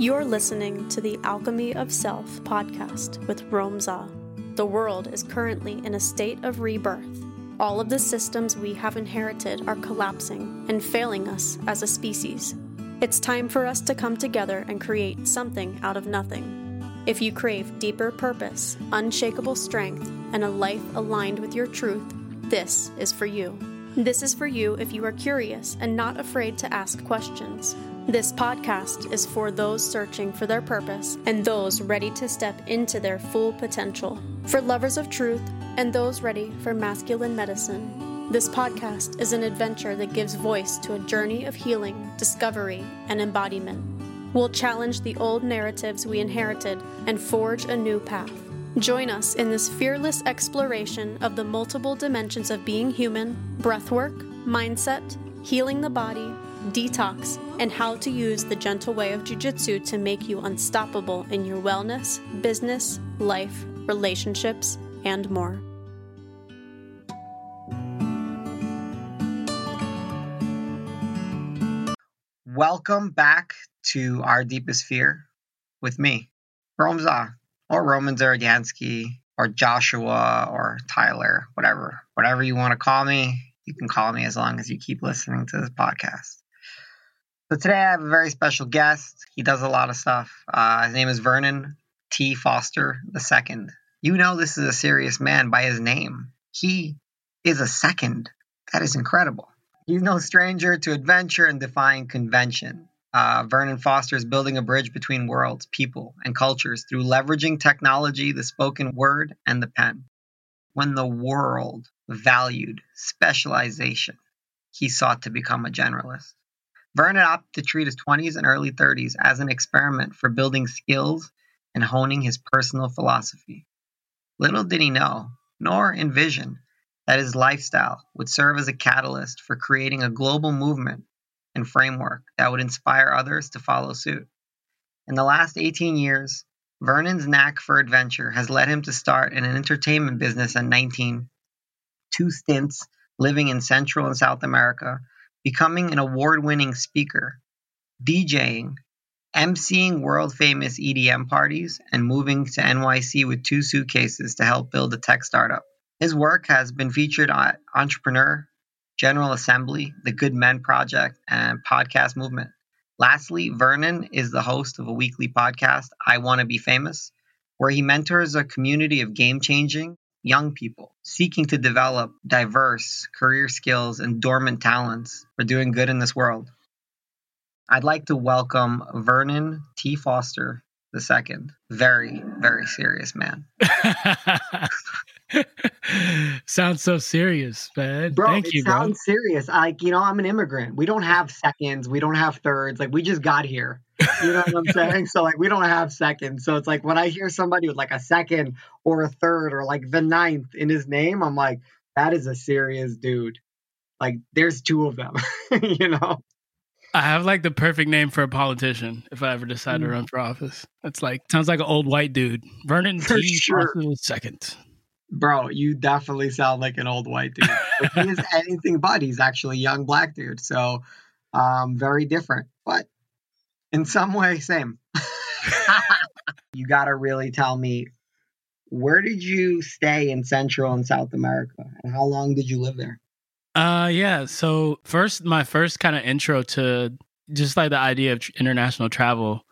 You're listening to the Alchemy of Self podcast with Romza. The world is currently in a state of rebirth. All of the systems we have inherited are collapsing and failing us as a species. It's time for us to come together and create something out of nothing. If you crave deeper purpose, unshakable strength, and a life aligned with your truth, this is for you. This is for you if you are curious and not afraid to ask questions. This podcast is for those searching for their purpose and those ready to step into their full potential. For lovers of truth and those ready for masculine medicine. This podcast is an adventure that gives voice to a journey of healing, discovery, and embodiment. We'll challenge the old narratives we inherited and forge a new path. Join us in this fearless exploration of the multiple dimensions of being human, breathwork, mindset, healing the body, detox, and how to use the gentle way of jujitsu to make you unstoppable in your wellness, business, life, relationships, and more. Welcome back to Our Deepest Fear with me, Romza, or Roman Zaradiansky, or Joshua, or Tyler, whatever. Whatever you want to call me, you can call me as long as you keep listening to this podcast. So today I have a very special guest. He does a lot of stuff. Uh, his name is Vernon T. Foster II. You know this is a serious man by his name. He is a second. That is incredible. He's no stranger to adventure and defying convention. Uh, Vernon Foster is building a bridge between worlds, people, and cultures through leveraging technology, the spoken word, and the pen. When the world valued specialization, he sought to become a generalist. Vernon opted to treat his 20s and early 30s as an experiment for building skills and honing his personal philosophy. Little did he know, nor envision, that his lifestyle would serve as a catalyst for creating a global movement and framework that would inspire others to follow suit. In the last 18 years, Vernon's knack for adventure has led him to start in an entertainment business at 19, two stints living in Central and South America, becoming an award winning speaker, DJing, emceeing world famous EDM parties, and moving to NYC with two suitcases to help build a tech startup. His work has been featured on Entrepreneur, General Assembly, The Good Men Project, and Podcast Movement. Lastly, Vernon is the host of a weekly podcast, I Want to Be Famous, where he mentors a community of game changing young people seeking to develop diverse career skills and dormant talents for doing good in this world. I'd like to welcome Vernon T. Foster II. Very, very serious man. sounds so serious, man. Bro, Thank it you, sounds bro. serious. Like, you know, I'm an immigrant. We don't have seconds. We don't have thirds. Like, we just got here. You know what I'm saying? So, like, we don't have seconds. So, it's like when I hear somebody with like a second or a third or like the ninth in his name, I'm like, that is a serious dude. Like, there's two of them, you know? I have like the perfect name for a politician if I ever decide to Mm. run for office. It's like sounds like an old white dude. Vernon For T. sure. Second. Bro, you definitely sound like an old white dude. He is anything but. He's actually a young black dude. So, um, very different, but in some way, same. you got to really tell me where did you stay in Central and South America, and how long did you live there? Uh yeah, so first my first kind of intro to just like the idea of tr- international travel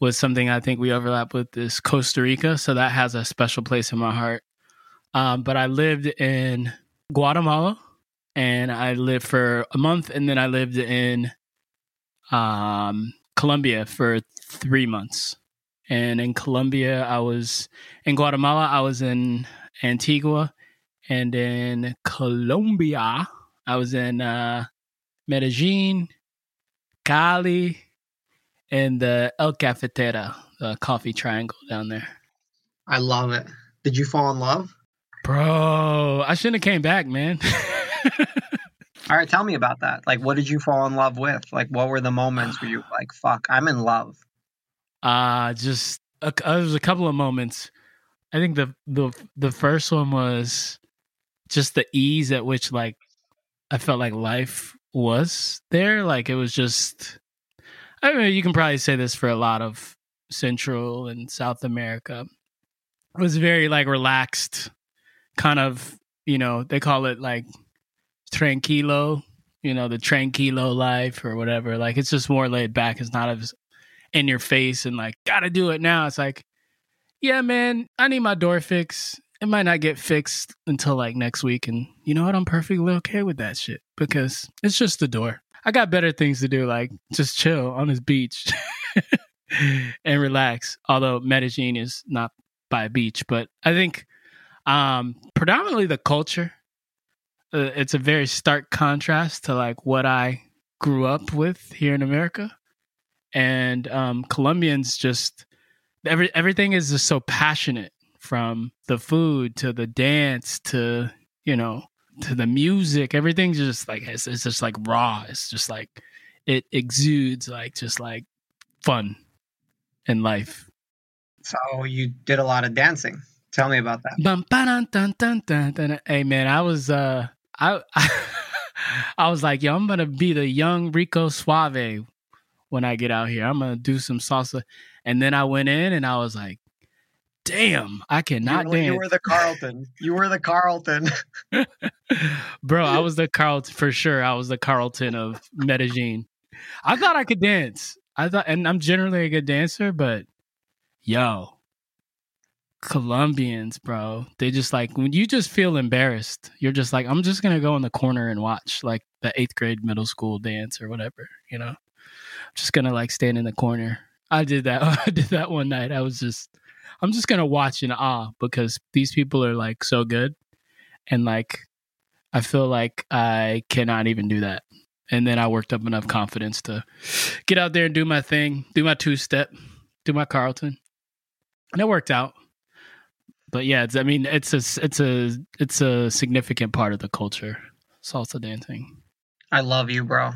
was something I think we overlap with is Costa Rica, so that has a special place in my heart. Um, but I lived in Guatemala and I lived for a month and then I lived in um Colombia for 3 months. And in Colombia I was in Guatemala I was in Antigua and in Colombia I was in uh Medellin, Cali, and the El Cafetera, the coffee triangle down there. I love it. Did you fall in love? Bro, I shouldn't have came back, man. All right, tell me about that. Like, what did you fall in love with? Like, what were the moments where you were like, "Fuck, I'm in love"? uh just a, uh, there was a couple of moments. I think the the the first one was just the ease at which like I felt like life was there. Like it was just I mean, you can probably say this for a lot of Central and South America. It was very like relaxed, kind of, you know, they call it like tranquilo, you know, the tranquilo life or whatever. Like it's just more laid back. It's not as in your face and like, gotta do it now. It's like, yeah, man, I need my door fixed. It might not get fixed until like next week. And you know what? I'm perfectly okay with that shit because it's just the door. I got better things to do, like just chill on this beach and relax. Although Medellin is not by a beach, but I think um, predominantly the culture. Uh, it's a very stark contrast to like what I grew up with here in America, and um, Colombians just every everything is just so passionate from the food to the dance to you know to the music everything's just like it's, it's just like raw it's just like it exudes like just like fun in life So you did a lot of dancing. Tell me about that. Hey man i was uh i i was like yo i'm gonna be the young rico suave when i get out here i'm gonna do some salsa and then i went in and i was like damn i cannot you, were, dance you were the Carlton. You were the Carlton. Bro, I was the Carlton for sure. I was the Carlton of Medellin. I thought I could dance. I thought, and I'm generally a good dancer, but yo, Colombians, bro, they just like when you just feel embarrassed, you're just like, I'm just gonna go in the corner and watch like the eighth grade middle school dance or whatever, you know. just gonna like stand in the corner. I did that. I did that one night. I was just, I'm just gonna watch in awe because these people are like so good, and like I feel like I cannot even do that. And then I worked up enough confidence to get out there and do my thing, do my two step, do my Carlton, and it worked out. But yeah, it's, I mean, it's a it's a it's a significant part of the culture, salsa dancing. I love you, bro.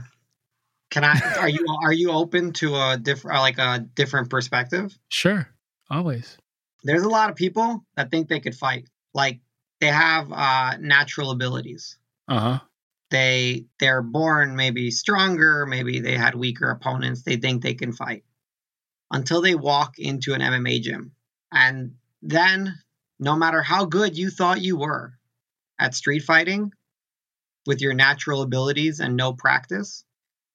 Can I? Are you are you open to a different like a different perspective? Sure, always. There's a lot of people that think they could fight. Like they have uh, natural abilities. Uh huh. They they're born maybe stronger, maybe they had weaker opponents. They think they can fight until they walk into an MMA gym, and then no matter how good you thought you were at street fighting, with your natural abilities and no practice,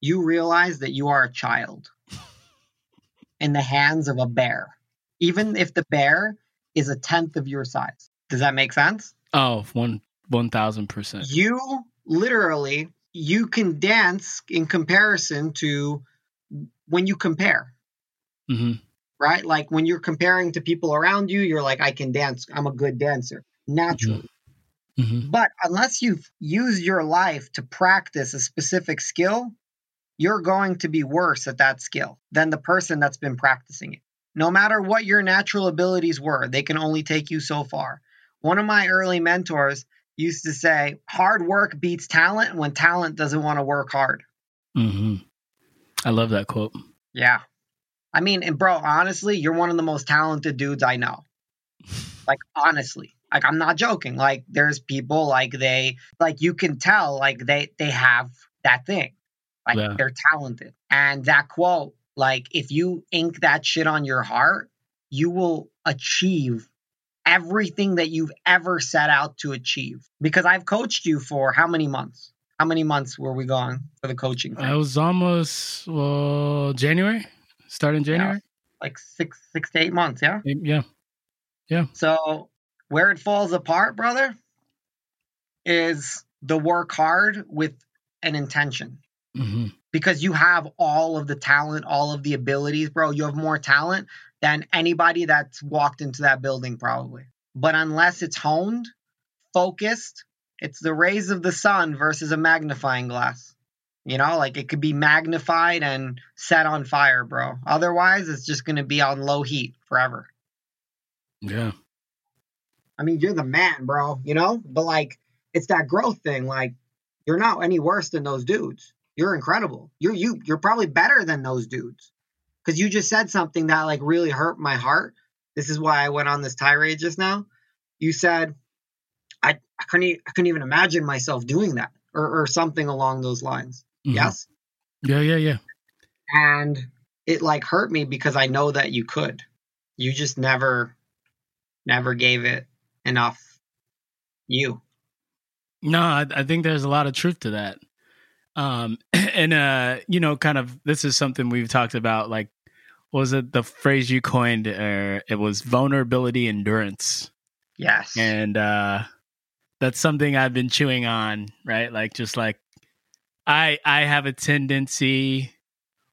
you realize that you are a child in the hands of a bear, even if the bear is a tenth of your size. Does that make sense? Oh, one one thousand percent. You literally you can dance in comparison to when you compare, hmm right? Like when you're comparing to people around you, you're like, I can dance. I'm a good dancer naturally. hmm But unless you've used your life to practice a specific skill, you're going to be worse at that skill than the person that's been practicing it. No matter what your natural abilities were, they can only take you so far. One of my early mentors used to say, hard work beats talent when talent doesn't want to work hard. hmm I love that quote. Yeah. I mean, and bro, honestly, you're one of the most talented dudes I know. Like, honestly. Like, I'm not joking. Like, there's people like they like you can tell like they they have that thing. Like Yeah. they're talented. And that quote, like, if you ink that shit on your heart, you will achieve everything that you've ever set out to achieve. Because I've coached you for how many months? How many months were we going for the coaching thing? I was almost well January, starting January. like six six to eight months, yeah? Yeah. Yeah. So where it falls apart, brother, is the work hard with an intention. hmm Because you have all of the talent, all of the abilities, bro. You have more talent than anybody that's walked into that building, probably. But unless it's honed, focused, it's the rays of the sun versus a magnifying glass. You know, like it could be magnified and set on fire, bro. Otherwise, it's just going to be on low heat forever. Yeah. I mean, you're the man, bro, you know? But like it's that growth thing. Like you're not any worse than those dudes. You're incredible. You're you you're probably better than those dudes. Cuz you just said something that like really hurt my heart. This is why I went on this tirade just now. You said I I couldn't I couldn't even imagine myself doing that or or something along those lines. Mhm. Yes? Yeah. Yeah. Yeah. And it like hurt me because I know that you could. You just never never gave it enough you. No, I, I think there's a lot of truth to that. Um, and uh, you know, kind of this is something we've talked about. Like, was it the phrase you coined? Uh, it was vulnerability endurance. Yes, and uh, that's something I've been chewing on. Right, like just like I I have a tendency.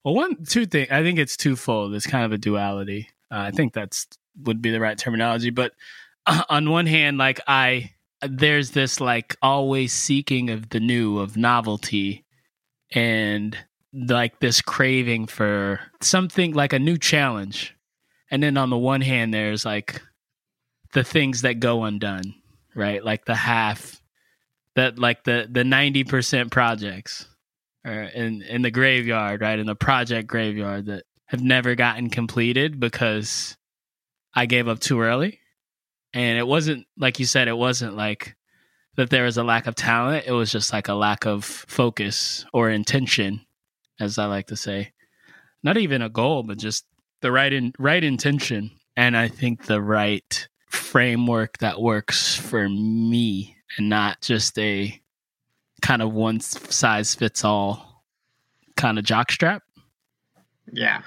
Well, one two thing. I think it's twofold. It's kind of a duality. Uh, I think that's would be the right terminology. But on one hand, like I there's this like always seeking of the new of novelty and like this craving for something like a new challenge and then on the one hand there's like the things that go undone right like the half that like the the 90% projects or in in the graveyard right in the project graveyard that have never gotten completed because I gave up too early. And it wasn't like you said it wasn't like that there was a lack of talent. It was just like a lack of focus or intention as i like to say. Not even a goal but just the right in right intention. And i think the right framework that works for me and not just a kind of one size fits all kind of jockstrap yeah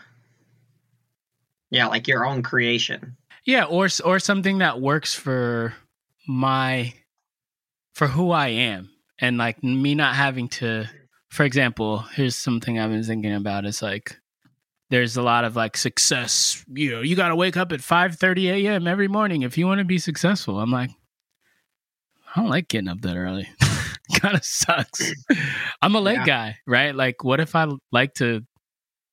yeah like your own creation yeah, or or something that works for my for who I am and like me not having to for example, here's something I've been thinking about is like there's a lot of like success, you know, you got to wake up at 5:30 a.m. every morning if you want to be successful. I'm like I don't like getting up that early. kind of sucks. I'm a late yeah. guy, right? Like what if I like to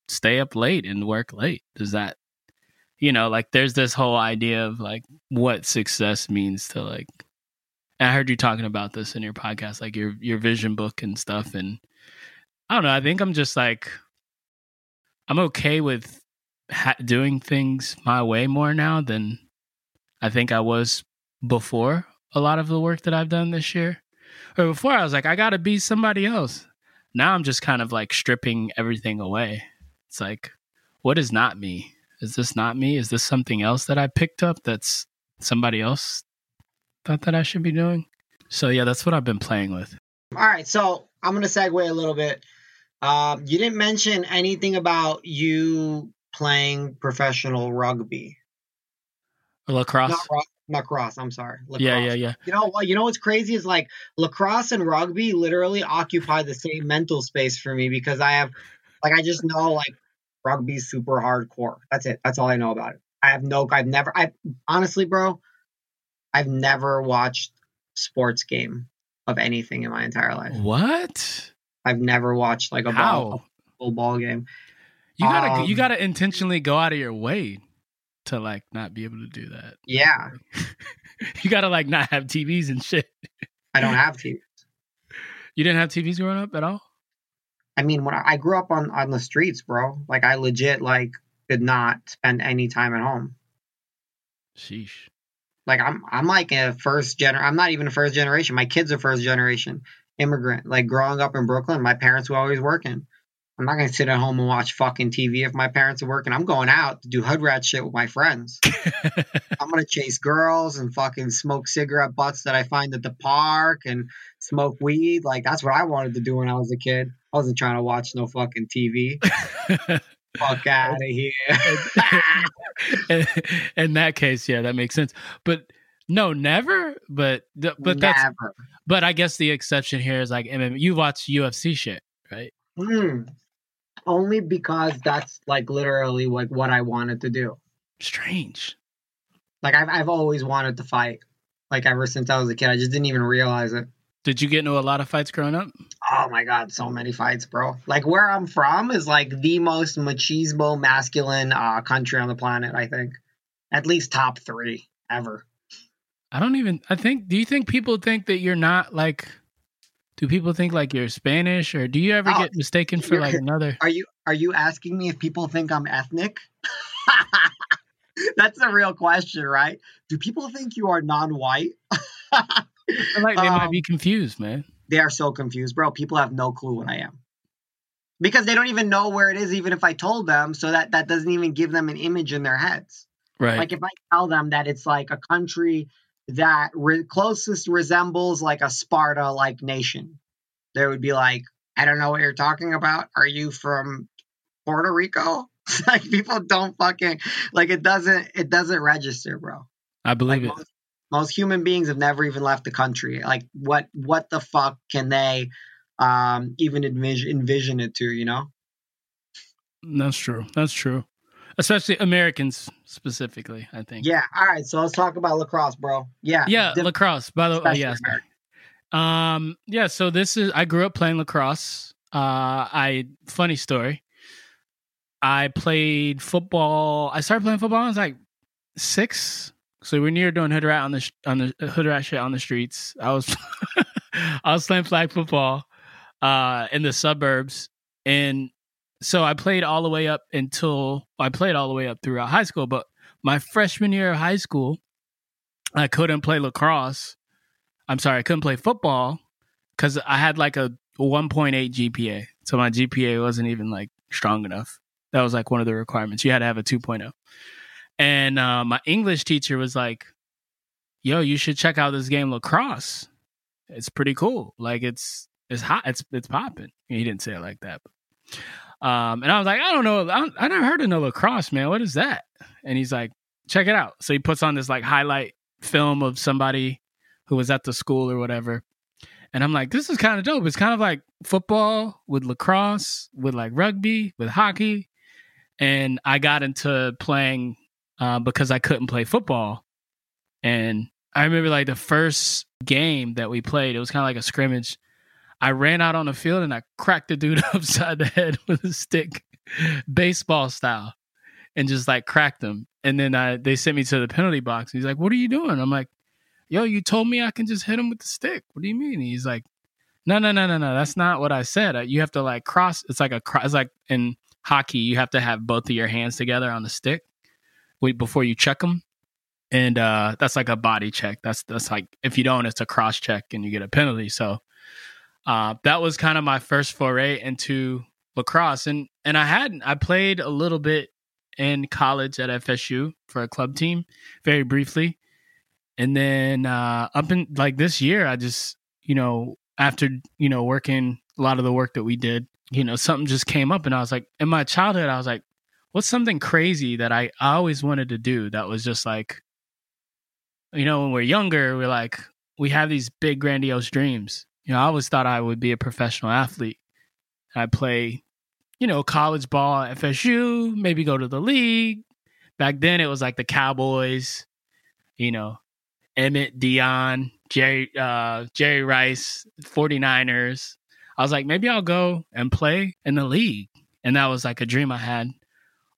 stay up late and work late? Does that you know, like there's this whole idea of like what success means to like. I heard you talking about this in your podcast, like your your vision book and stuff, and I don't know. I think I'm just like I'm okay with ha- doing things my way more now than I think I was before. A lot of the work that I've done this year, or before, I was like, I got to be somebody else. Now I'm just kind of like stripping everything away. It's like, what is not me? is this not me? Is this something else that I picked up that's somebody else thought that I should be doing? So yeah, that's what I've been playing with. All right, so I'm gonna segue a little bit. Um, you didn't mention anything about you playing professional rugby. Lacrosse. Not, lacrosse. I'm sorry. Lacrosse. Yeah, yeah, yeah. You know what? You know what's crazy is like lacrosse and rugby literally occupy the same mental space for me because I have, like, I just know like rugby's super hardcore. That's it. That's all I know about it. I have no. I've never. I honestly, bro, I've never watched sports game of anything in my entire life. What? I've never watched like a How? ball, full ball game. You gotta um, you gotta intentionally go out of your way to like not be able to do that. Yeah. you gotta like not have TVs and shit. I don't have TVs. You didn't have TVs growing up at all? I mean, when I, I grew up on on the streets, bro, like I legit like could not spend any time at home. Sheesh. Like I'm I'm like a first gener I'm not even a first generation. My kids are first generation immigrant. Like growing up in Brooklyn, my parents were always working. I'm not gonna sit at home and watch fucking TV if my parents are working. I'm going out to do hood rat shit with my friends. I'm gonna chase girls and fucking smoke cigarette butts that I find at the park and smoke weed. Like that's what I wanted to do when I was a kid. I wasn't trying to watch no fucking TV. Fuck out of here. In that case, yeah, that makes sense. But no, never. But but never. that's but I guess the exception here is like MMA. You watch UFC shit, right? Mm only because that's like literally like what I wanted to do. Strange. Like I've I've always wanted to fight. Like ever since I was a kid, I just didn't even realize it. Did you get into a lot of fights growing up? Oh my god, so many fights, bro. Like where I'm from is like the most machismo masculine uh, country on the planet. I think, at least top three ever. I don't even. I think. Do you think people think that you're not like do people think like you're Spanish, or do you ever oh, get mistaken for like another? Are you are you asking me if people think I'm ethnic? That's a real question, right? Do people think you are non-white? like they um, might be um, confused, man. They are so confused, bro. People have no clue what I am. because they don't even know where it is, even if I told them. So that that doesn't even give them an image in their heads. Right. Like if I tell them that it's like a country that re- closest resembles like a Sparta like nation, There would be like, I don't know what you're talking about. Are you from Puerto Rico? like people don't fucking like it doesn't it doesn't register, bro. I believe Like it. most, most human beings have never even left the country. Like what what the fuck can they um even envision, envision it to, you know? That's true. That's true. Especially Americans specifically, I think. Yeah. All right. So let's talk about lacrosse, bro. Yeah. Yeah, diff- lacrosse. By the way, especially yes. Um, yeah, so this is I grew up playing lacrosse. Uh I funny story. I played football. I started playing football when I was like 6. So we're near doing hood rat on the sh- on the hood rat shit on the streets. I was I was playing flag football uh in the suburbs and so I played all the way up until I played all the way up throughout high school, but my freshman year of high school I couldn't play lacrosse I'm sorry, I couldn't play football because I had like a 1.8 GPA. So my GPA wasn't even like strong enough. That was like one of the requirements. You had to have a 2.0. And uh, my English teacher was like, yo, you should check out this game lacrosse. It's pretty cool. Like it's it's hot. It's it's popping. He didn't say it like that. But, um, and I was like, I don't know. I, I never heard of no lacrosse, man. What is that? And he's like, check it out. So he puts on this like highlight film of somebody who was at the school or whatever. And I'm like, this is kind of dope. It's kind of like football with lacrosse, with like rugby, with hockey. And I got into playing uh, because I couldn't play football. And I remember like the first game that we played, it was kind of like a scrimmage. I ran out on the field and I cracked the dude upside the head with a stick, baseball style, and just like cracked him. And then I, they sent me to the penalty box. He's like, "What are you doing?" I'm like, "Yo, you told me I can just hit him with the stick. What do you mean?" He's like, "No, no, no, no, no. That's not what I said. You have to like cross. It's like a cross. It's like in hockey, you have to have both of your hands together on the stick before you check them." And uh, that's like a body check. That's that's like if you don't, it's a cross check and you get a penalty. So uh, that was kind of my first foray into lacrosse, and and I hadn't. I played a little bit in college at FSU for a club team, very briefly, and then uh, up in like this year, I just you know after you know working a lot of the work that we did, you know something just came up, and I was like, in my childhood, I was like, what's something crazy that I, I always wanted to do that was just like, you know, when we're younger, we're like, we have these big grandiose dreams. You know, I always thought I would be a professional athlete. I'd play, you know, college ball at FSU, maybe go to the league. Back then it was like the Cowboys, you know, Emmitt Deion, Jerry uh Jerry Rice, 49ers. I was like, maybe I'll go and play in the league. And that was like a dream I had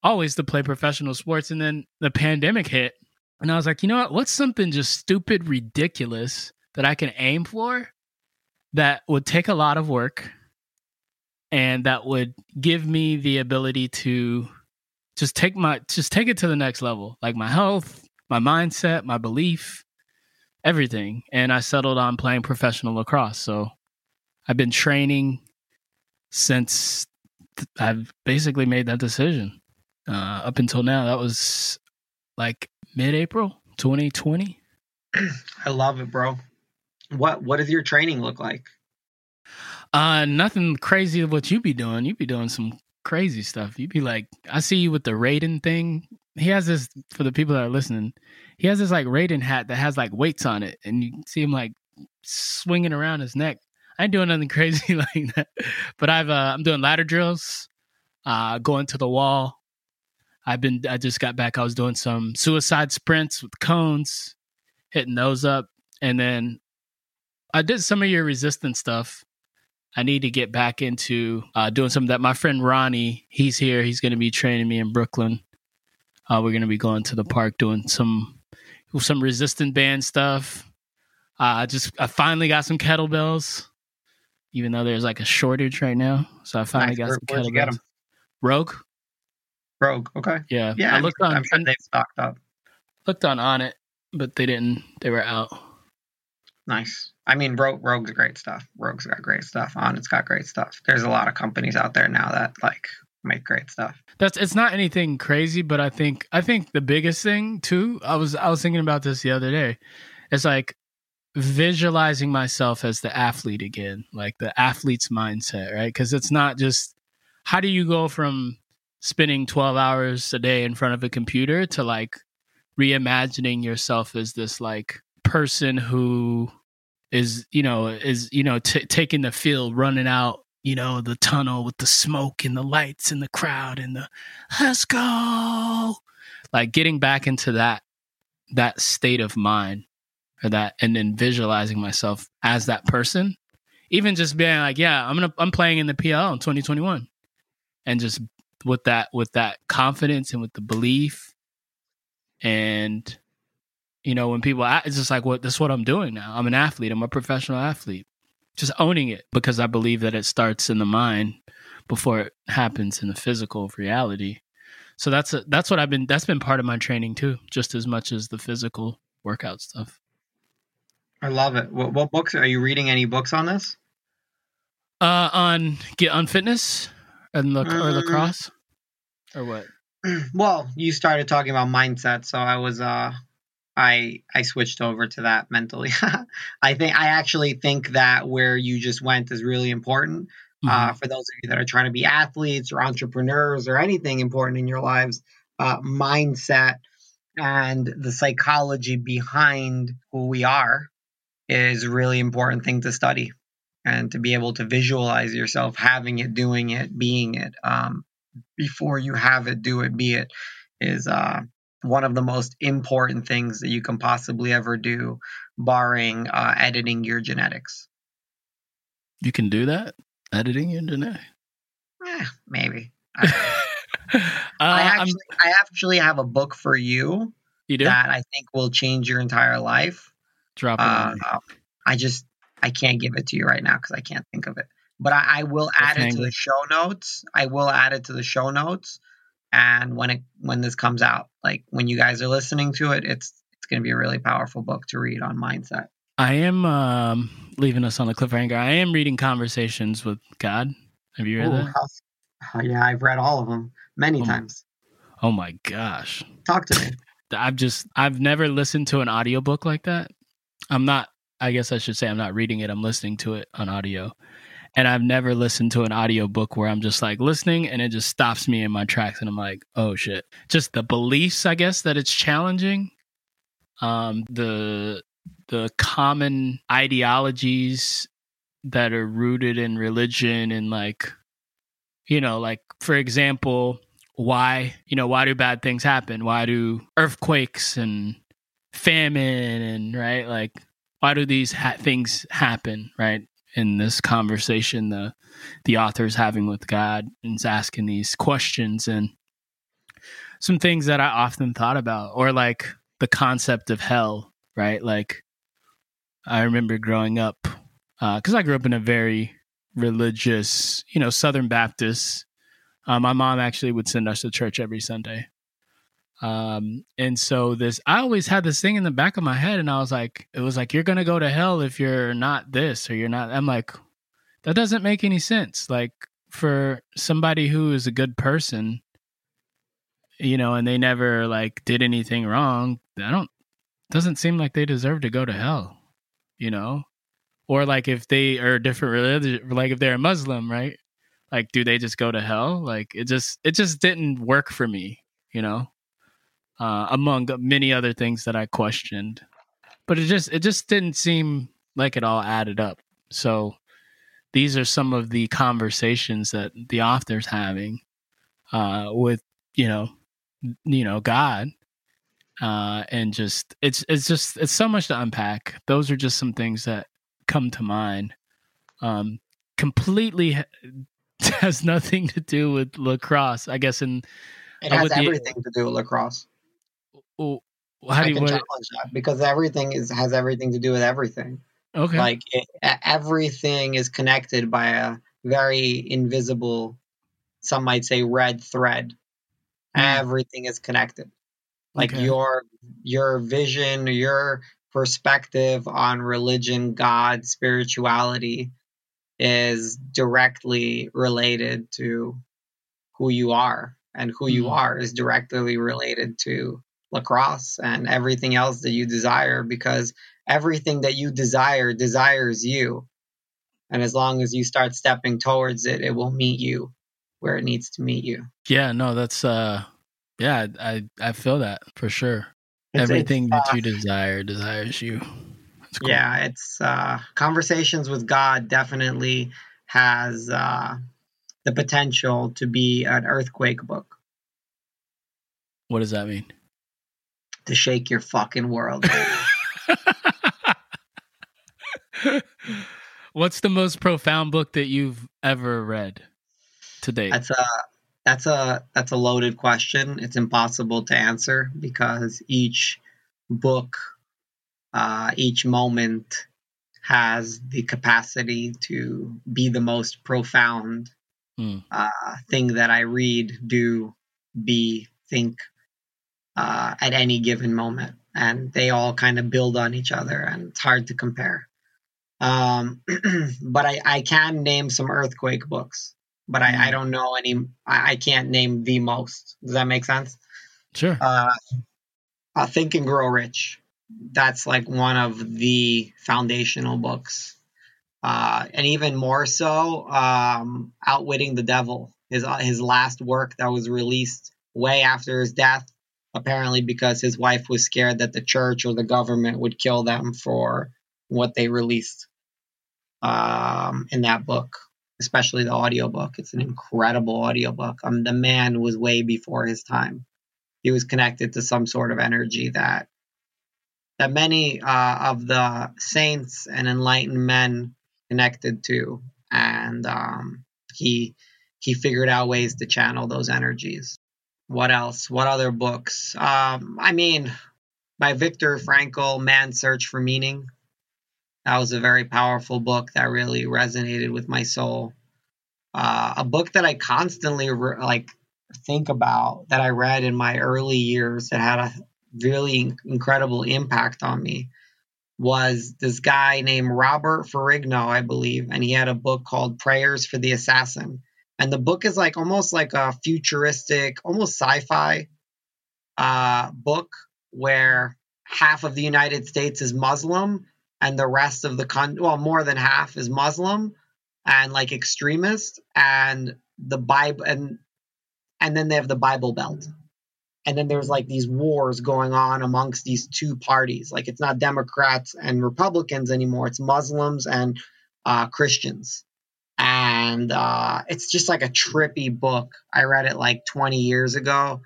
always to play professional sports. And then the pandemic hit. And I was like, you know what? What's something just stupid, ridiculous that I can aim for that would take a lot of work and that would give me the ability to just take my just take it to the next level like my health my mindset my belief everything. And i settled on playing professional lacrosse. So i've been training since i've basically made that decision. Uh, up until now that was like mid-april 2020 I love it, bro. What what does your training look like? Uh, nothing crazy of what you be doing. You be doing some crazy stuff. You be like, I see you with the Raiden thing. He has this for the people that are listening. He has this like Raiden hat that has like weights on it, and you see him like swinging around his neck. I ain't doing nothing crazy like that, but I've uh, I'm doing ladder drills, uh, going to the wall. I've been I just got back. I was doing some suicide sprints with cones, hitting those up, and then I did some of your resistance stuff. I need to get back into uh, doing some of that. My friend Ronnie, he's here. He's going to be training me in Brooklyn. Uh, we're going to be going to the park doing some some resistant band stuff. Uh, I just I finally got some kettlebells, even though there's like a shortage right now. So I finally Nice. got Where- some where'd you get kettlebells. 'em? Rogue, Rogue. Okay. yeah, Yeah, I I'm, looked on I'm sure they've stocked up. looked on Onnit, but they didn't. They were out. Nice. I mean, Rogue, Rogue's great stuff. Rogue's got great stuff. Onnit's got great stuff. There's a lot of companies out there now that like make great stuff. That's it's not anything crazy, but I think I think the biggest thing too. I was I was thinking about this the other day. It's like visualizing myself as the athlete again, like the athlete's mindset, right? Because it's not just how do you go from spending 12 hours a day in front of a computer to like reimagining yourself as this like person who is you know is you know t- taking the field running out you know the tunnel with the smoke and the lights and the crowd and the let's go. Like getting back into that that state of mind or that and then visualizing myself as that person. Even just being like yeah i'm gonna i'm playing in the PLL in 2021 and just with that with that confidence and with the belief and you know, when people, it's just like, what, well, that's what I'm doing now. I'm an athlete. I'm a professional athlete. Just owning it because I believe that it starts in the mind before it happens in the physical reality. So that's a, that's what I've been. That's been part of my training too, just as much as the physical workout stuff. I love it. What, what books are you reading? Any books on this? Uh, on get on fitness and the or lacrosse or what? Well, you started talking about mindset, so I was uh I I switched over to that mentally. I think I actually think that where you just went is really important uh, mm-hmm. uh, for those of you that are trying to be athletes or entrepreneurs or anything important in your lives. Uh, mindset and the psychology behind who we are is a really important thing to study and to be able to visualize yourself having it, doing it, being it um, before you have it, do it, be it is uh, one of the most important things that you can possibly ever do, barring uh, editing your genetics. You can do that? Editing your genetics? Eh, maybe. I, uh, I actually, I actually have a book for you. You do? That I think will change your entire life. Drop it. Uh, I just I can't give it to you right now because I can't think of it. But I, I will add it to the show notes. I will add it to the show notes and when it when this comes out like when you guys are listening to it it's it's going to be a really powerful book to read on mindset. I am um, leaving us on the cliffhanger. I am reading conversations with god. Have you read Ooh, that? How, yeah i've read all of them many oh, times. Oh my gosh. Talk to me. I've just i've never listened to an audiobook like that. I'm not i guess i should say i'm not reading it. I'm listening to it on audio and I've never listened to an audiobook where I'm just like listening and it just stops me in my tracks and I'm like, oh shit. Just the beliefs, I guess, that it's challenging. Um, the the common ideologies that are rooted in religion and like you know, like for example, why, you know, why do bad things happen? Why do earthquakes and famine and right? Like why do these ha- things happen, right? In this conversation the the author's having with God and is asking these questions and some things that I often thought about or like the concept of hell, right? Like I remember growing up because uh, I grew up in a very religious, you know, Southern Baptist. Uh, my mom actually would send us to church every Sunday. Um, and so this, I always had this thing in the back of my head, and I was like, it was like, you're to go to hell if you're not this or you're not. I'm like, that doesn't make any sense. Like, for somebody who is a good person, you know, and they never like did anything wrong, I don't, doesn't seem like they deserve to go to hell, you know? Or like if they are different religion, like if they're a Muslim, right? Like, do they just go to hell? Like, it just, it just didn't work for me, you know? Uh, among many other things that I questioned. But it just it just didn't seem like it all added up. So these are some of the conversations that the author's having uh, with you know you know God uh, and just it's it's just it's so much to unpack. Those are just some things that come to mind. Um, completely has nothing to do with lacrosse, I guess. And it has everything the, to do with lacrosse. Well, how do you challenge that because everything is has everything to do with everything. Okay. Like it, everything is connected by a very invisible, some might say red thread. Mm. Everything is connected. Like okay. your your vision, your perspective on religion, God, spirituality is directly related to who you are. And who you Mhm. are is directly related to lacrosse and everything else that you desire because everything that you desire desires you. And as long as you start stepping towards it, it will meet you where it needs to meet you. Yeah, no, that's uh yeah, I I feel that for sure. It's- Everything it's, that uh, you desire desires you. Cool. Yeah, it's uh, conversations with God definitely has uh, the potential to be an earthquake book What does that mean? To shake your fucking world. What's the most profound book that you've ever read to date? that's a that's a that's a loaded question. It's impossible to answer because each book, uh, each moment has the capacity to be the most profound Hmm. uh, thing that I read, do, be, think uh, at any given moment. And they all kind of build on each other, and it's hard to compare. Um, but I, I can name some earthquake books, but I, I don't know any, I, I can't name the most. Does that make sense? Sure. Uh, uh, Think and Grow Rich. That's like one of the foundational books. Uh, and even more so, um, Outwitting the Devil, his uh, his last work that was released way after his death, apparently because his wife was scared that the church or the government would kill them for what they released um, in that book, especially the audiobook. It's an incredible audiobook. Um, the man was way before his time. He was connected to some sort of energy that that many uh, of the saints and enlightened men connected to, and um, he he figured out ways to channel those energies. What else? What other books? Um, I mean, by Viktor Frankl, Man's Search for Meaning. That was a very powerful book that really resonated with my soul. Uh, a book that I constantly re- like think about that I read in my early years that had a really incredible impact on me was this guy named Robert Ferrigno, I believe, and he had a book called Prayers for the Assassin. And the book is like almost like a futuristic, almost sci-fi uh, book where half of the United States is Muslim and the rest of the con well, more than half is Muslim and like extremist and the Bible and and then they have the Bible Belt. And then there's like these wars going on amongst these two parties. Like it's not democrats and republicans anymore. It's muslims and uh, christians and uh, it's just like a trippy book. I read it like 20 years ago.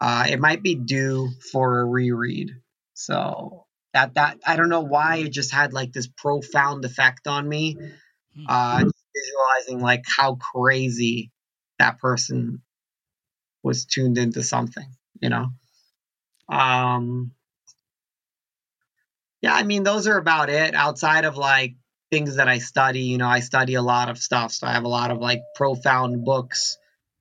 Uh, it might be due for a reread. So that that i don't know why it just had like this profound effect on me uh, visualizing like how crazy that person was tuned into something you know? Um yeah i mean those are about it. Outside of like things that i study you know i study a lot of stuff so i have a lot of like profound books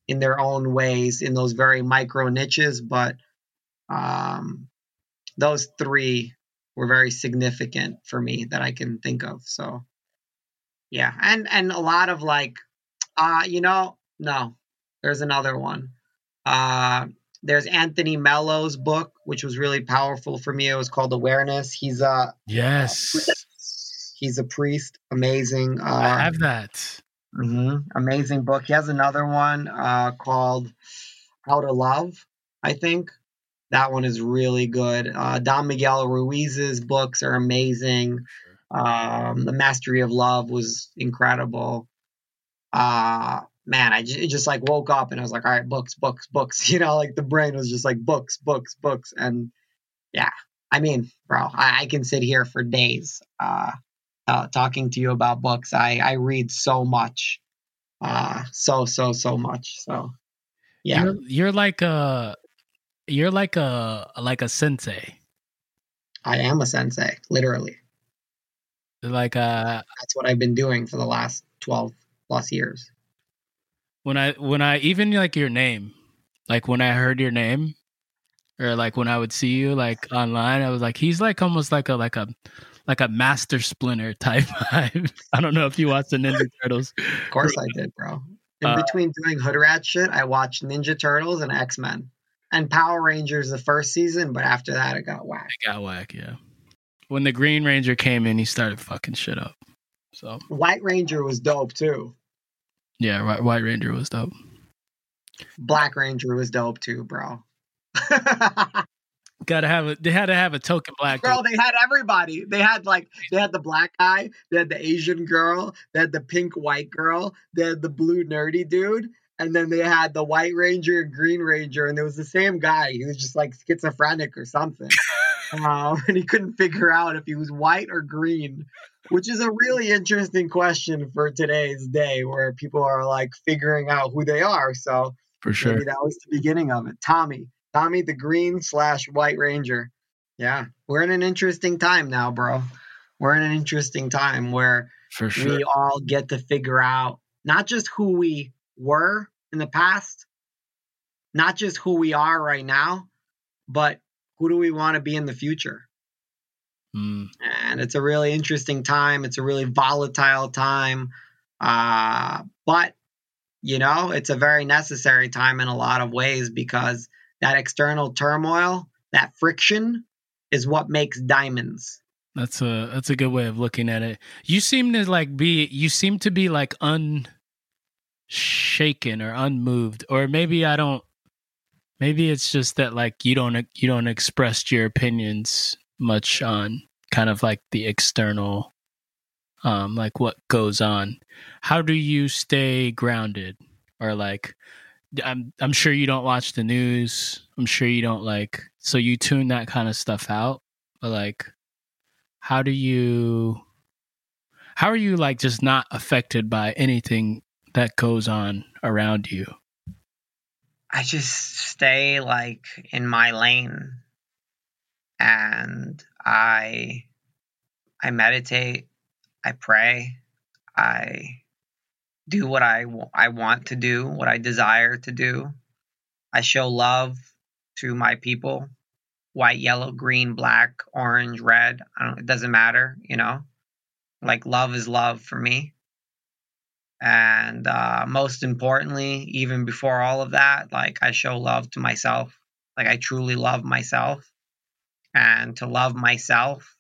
in their own ways in those very micro niches but um those three were very significant for me that i can think of so yeah and and a lot of like uh you know no there's another one uh there's Anthony Mello's book, which was really powerful for me. It was called Awareness. He's a Yes. He's a priest, amazing. Uh, I have that. mhm, amazing book. He has another one uh, called How to Love. I think that one is really good. Uh, Don Miguel Ruiz's books are amazing. Um, the Mastery of Love was incredible. Uh, man, I just, just like woke up and I was like, all right, books, books, books. You know, like the brain was just like books, books, books. And yeah, I mean, bro, I, I can sit here for days uh, uh, talking to you about books. I, I read so much, uh, so, so, so much. So yeah, You're you're like a you're like a like a sensei. I am a sensei, literally. Like uh That's what I've been doing for the last 12 plus years. when I when I even like your name, like when I heard your name, or like when I would see you like online, I was like, he's like almost like a like a like a master splinter type vibe. I don't know if you watched the Ninja Turtles. Of course I did, bro. In uh, between doing hood rat shit, I watched Ninja Turtles and X Men and Power Rangers the first season, but after that, it got whack. It got whack, yeah. When the Green Ranger came in, he started fucking shit up. So White Ranger was dope too. Yeah, White Ranger was dope. Black Ranger was dope too, bro. Gotta have a. They had to have a token black. Bro, they had everybody. They had like they had the black guy, they had the Asian girl, they had the pink white girl, they had the blue nerdy dude, and then they had the White Ranger and Green Ranger, and it was the same guy. He was just like schizophrenic or something, um, and he couldn't figure out if he was white or green, which is a really interesting question for today's day, where people are like figuring out who they are. So for sure, that was the beginning of it. Tommy, Tommy the Green slash White Ranger. Yeah, we're in an interesting time now, bro. We're in an interesting time where sure. we all get to figure out not just who we were in the past, not just who we are right now, but who do we want to be in the future? Mm. And it's a really interesting time. It's a really volatile time. Uh, but, you know, it's a very necessary time in a lot of ways because that external turmoil, that friction is what makes diamonds. That's a that's a good way of looking at it. You seem to like be you seem to be like unshaken or unmoved or maybe I don't maybe it's just that like you don't you don't express your opinions much on kind of like the external um like what goes on. How do you stay grounded or like I'm I'm sure you don't watch the news. I'm sure you don't like so you tune that kind of stuff out. But like how do you how are you like just not affected by anything that goes on around you? I just stay like in my lane and I I meditate, I pray, I do what I, I want to do, what I desire to do. I show love to my people white, yellow, green, black, orange, red. it doesn't matter, you know? Like, love is love for me. And uh, most importantly, even before all of that, like, I show love to myself. Like, I truly love myself. And to love myself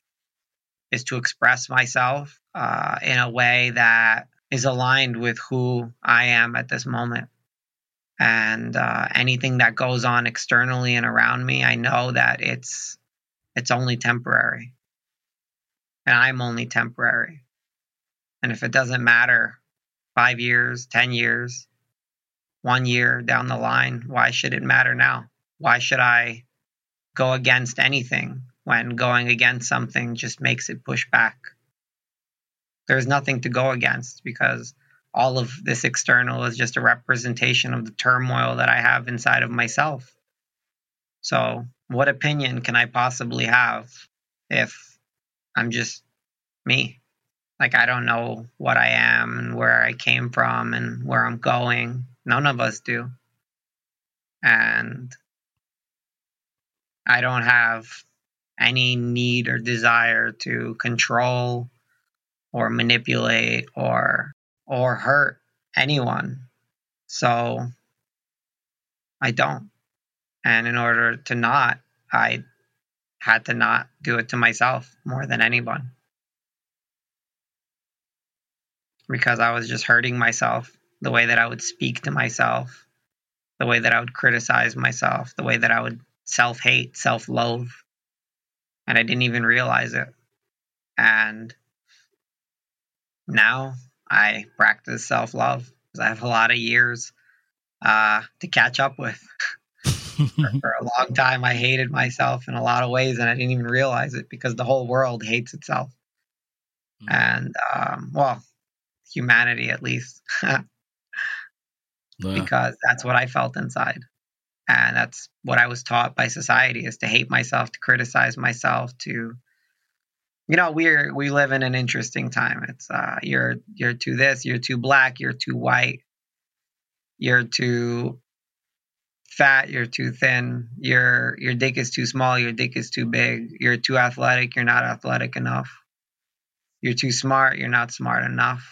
is to express myself uh, in a way that is aligned with who I am at this moment. And uh, anything that goes on externally and around me, I know that it's it's only temporary, and I'm only temporary. And if it doesn't matter, five years, ten years, one year down the line, why should it matter now? Why should I go against anything when going against something just makes it push back? There's nothing to go against because all of this external is just a representation of the turmoil that I have inside of myself. So, what opinion can I possibly have if I'm just me? Like, I don't know what I am and where I came from and where I'm going. None of us do. And I don't have any need or desire to control or manipulate or or hurt anyone. So I don't. And in order to not, I had to not do it to myself more than anyone. Because I was just hurting myself the way that I would speak to myself, the way that I would criticize myself, the way that I would self hate, self loathe. And I didn't even realize it. And now I practice self love because I have a lot of years uh, to catch up with. for, for a long time, I hated myself in a lot of ways, and I didn't even realize it because the whole world hates itself. Mm-hmm. And, um, well, humanity at least, because that's what I felt inside. And that's what I was taught by society is to hate myself, to criticize myself, to you know we're we live in an interesting time it's uh you're you're too this you're too black you're too white you're too fat, you're too thin, your your dick is too small, your dick is too big, you're too athletic, you're not athletic enough. You're too smart, you're not smart enough.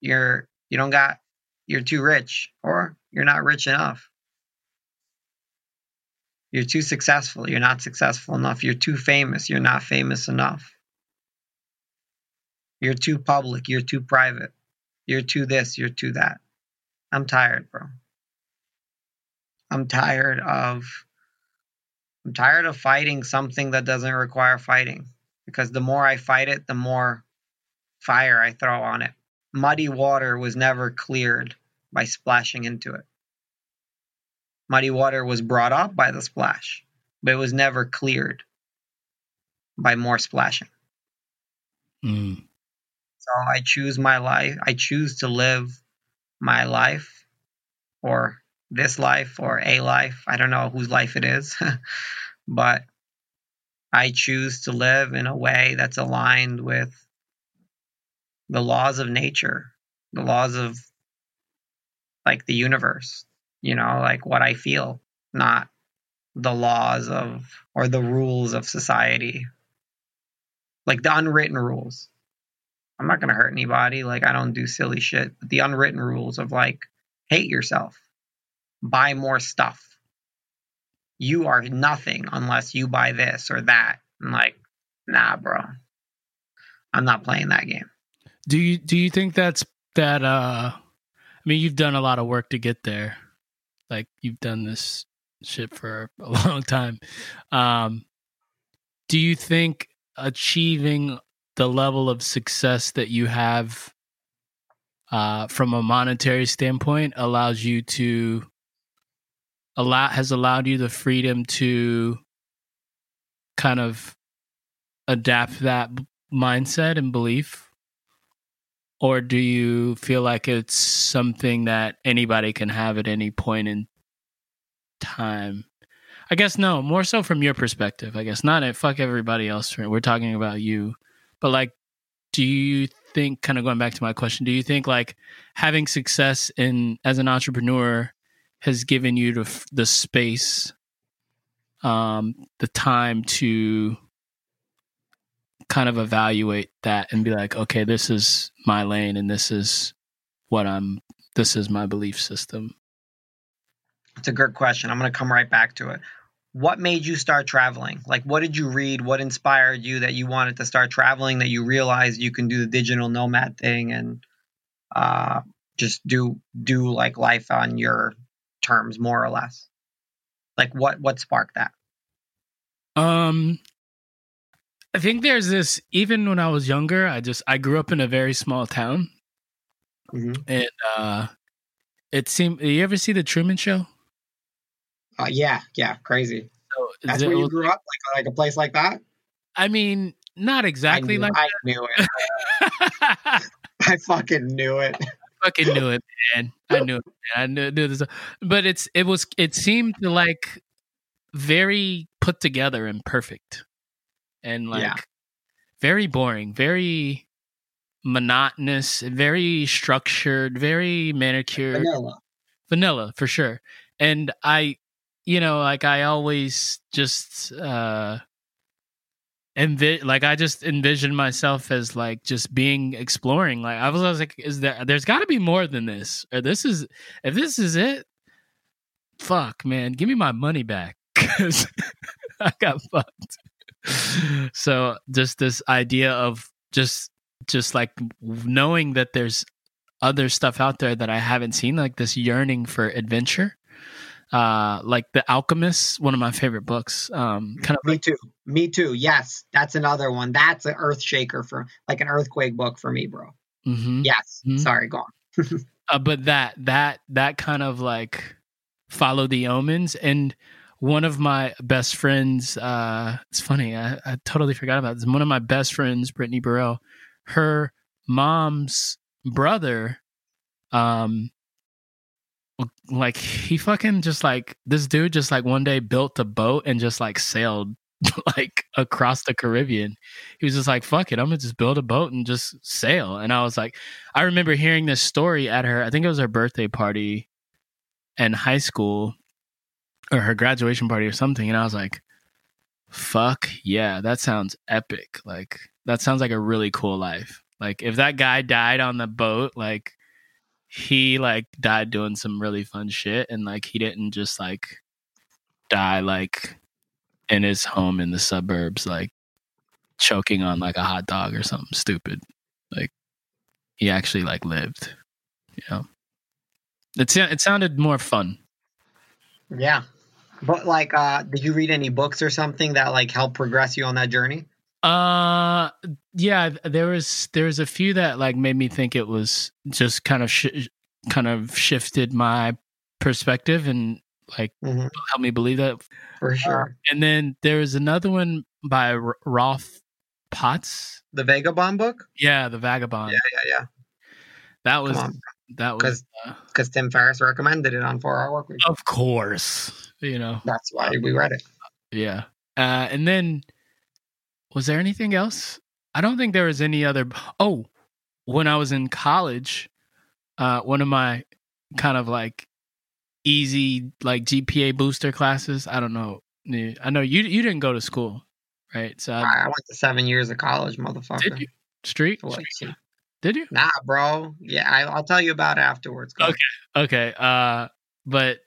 You're you don't got you're too rich or you're not rich enough. You're too successful, you're not successful enough. You're too famous, you're not famous enough. You're too public, you're too private. You're too this, you're too that. I'm tired, bro. I'm tired of I'm tired of fighting something that doesn't require fighting because the more I fight it, the more fire I throw on it. Muddy water was never cleared by splashing into it. Muddy water was brought up by the splash, but it was never cleared by more splashing. Mm. So I choose my life. I choose to live my life or this life or a life. I don't know whose life it is, but I choose to live in a way that's aligned with the laws of nature, the laws of like the universe, you know, like what I feel, not the laws of or the rules of society, like the unwritten rules. I'm not going to hurt anybody. Like, I don't do silly shit. But the unwritten rules of like, hate yourself, buy more stuff. You are nothing unless you buy this or that. I'm like, nah, bro. I'm not playing that game. Do you do you think that's that uh I mean you've done a lot of work to get there. Like you've done this shit for a long time. Um do you think achieving the level of success that you have uh from a monetary standpoint allows you to allow has allowed you the freedom to kind of adapt that mindset and belief? Or do you feel like it's something that anybody can have at any point in time? I guess no more so from your perspective i guess. Not at fuck everybody else we're talking about you but like do you think kind of going back to my question do you think like having success in as an entrepreneur has given you the, the space um the time to kind of evaluate that and be like, okay, this is my lane and this is what I'm this is my belief system? It's a good question. I'm going to come right back to it. What made you start traveling? Like what did you read? What inspired you that you wanted to start traveling that you realized you can do the digital nomad thing and uh just do do like life on your terms more or less? Like what what sparked that? Um I think there's this even when I was younger, I just I grew up in a very small town. Mm-hmm. And uh it seemed you ever see the Truman show? Uh, yeah, yeah, crazy. So That's where you grew up, like like a place like that. I mean, not exactly I knew, like I knew it. I fucking knew it. fucking knew it, man. I knew it. Man. I knew, knew this. But it's it was it seemed like very put together and perfect, and like Yeah. very boring, very monotonous, very structured, very manicured, Vanilla. vanilla for sure. And I, you know, like I always just uh envi- like I just envision myself as like just being exploring. Like I was, I was like, is there there's gotta be more than this. Or this is if this is it, fuck man, give me my money back. Cause I got fucked. So just this idea of just just like knowing that there's other stuff out there that I haven't seen, like this yearning for adventure. Uh, like The Alchemist, one of my favorite books. Um, kind of Me too. Me too. Yes, that's another one. That's an earth shaker for like an earthquake book for me, bro. mhm. Yes. Mhm. Sorry, go on. uh, but that that that kind of like follow the omens and one of my best friends uh it's funny i, I totally forgot about this one of my best friends brittany burrell her mom's brother um like he fucking just like this dude just like one day built a boat and just like sailed like across the caribbean he was just like fuck it i'm gonna just build a boat and just sail and i was like I remember hearing this story at her. I think it was her birthday party in high school, or her graduation party or something, and I was like, "Fuck yeah, that sounds epic! Like that sounds like a really cool life. Like if that guy died on the boat, like he like died doing some really fun shit, and like he didn't just like die like in his home in the suburbs, like choking on like a hot dog or something stupid. Like he actually like lived. You know, it it sounded more fun. Yeah, but like, uh, did you read any books or something that like helped progress you on that journey? Uh, yeah, there was there was a few that like made me think it was just kind of sh- kind of shifted my perspective and like Mhm. helped me believe that. For sure. And then there was another one by R- Rolf Potts. the Vagabond book. Yeah, the Vagabond. Yeah, yeah, yeah. That was that was 'Cause- uh, because Tim Ferriss recommended it on Four Hour Work Week. of course, you know. That's why we read it. Yeah. Uh, and then was there anything else? I don't think there was any other. Oh, when I was in college, uh, one of my kind of like easy like GPA booster classes. I don't know. I know you you didn't go to school, right? So I, I went to seven years of college, motherfucker. did you street? Did you? Nah, bro. Yeah, I, I'll tell you about it afterwards. Go. Okay. Okay. Uh, but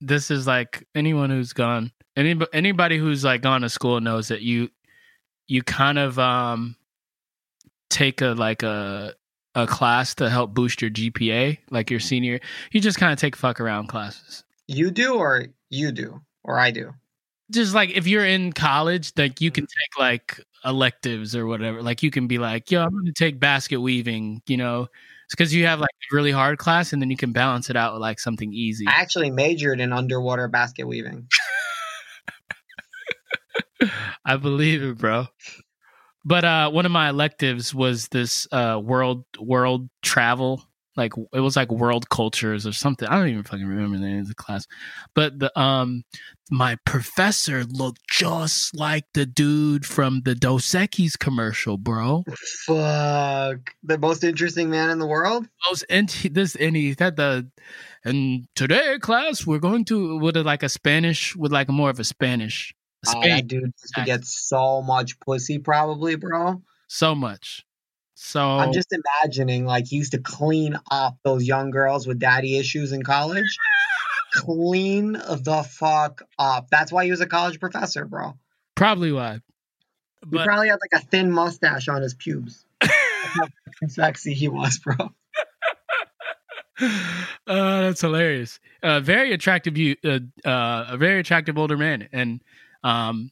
this is like anyone who's gone, any anybody who's like gone to school knows that you you kind of um take a like a a class to help boost your GPA, like your senior. You just kind of take fuck around classes. You do, or you do, or I do. Just like if you're in college, like you can take like electives or whatever. Like you can be like, yo, I'm going to take basket weaving. You know, it's because you have like a really hard class, and then you can balance it out with like something easy. I actually majored in underwater basket weaving. I believe it, bro. But uh one of my electives was this uh world world travel. Like it was like world cultures or something. I don't even fucking remember the name of the class. But the um my professor looked just like the dude from the Dos Equis commercial, bro. Fuck. The most interesting man in the world? Those and this and he had the and today class we're going to with a, like a Spanish with like more of a Spanish. Oh, that dude used to get so much pussy, probably, bro. so much. So I'm just imagining, like, he used to clean up those young girls with daddy issues in college. clean the fuck up. That's why he was a college professor, bro. Probably why. He probably had like a thin mustache on his pubes. That's how sexy he was, bro. uh, that's hilarious. Uh, very attractive you uh, uh, a very attractive older man and um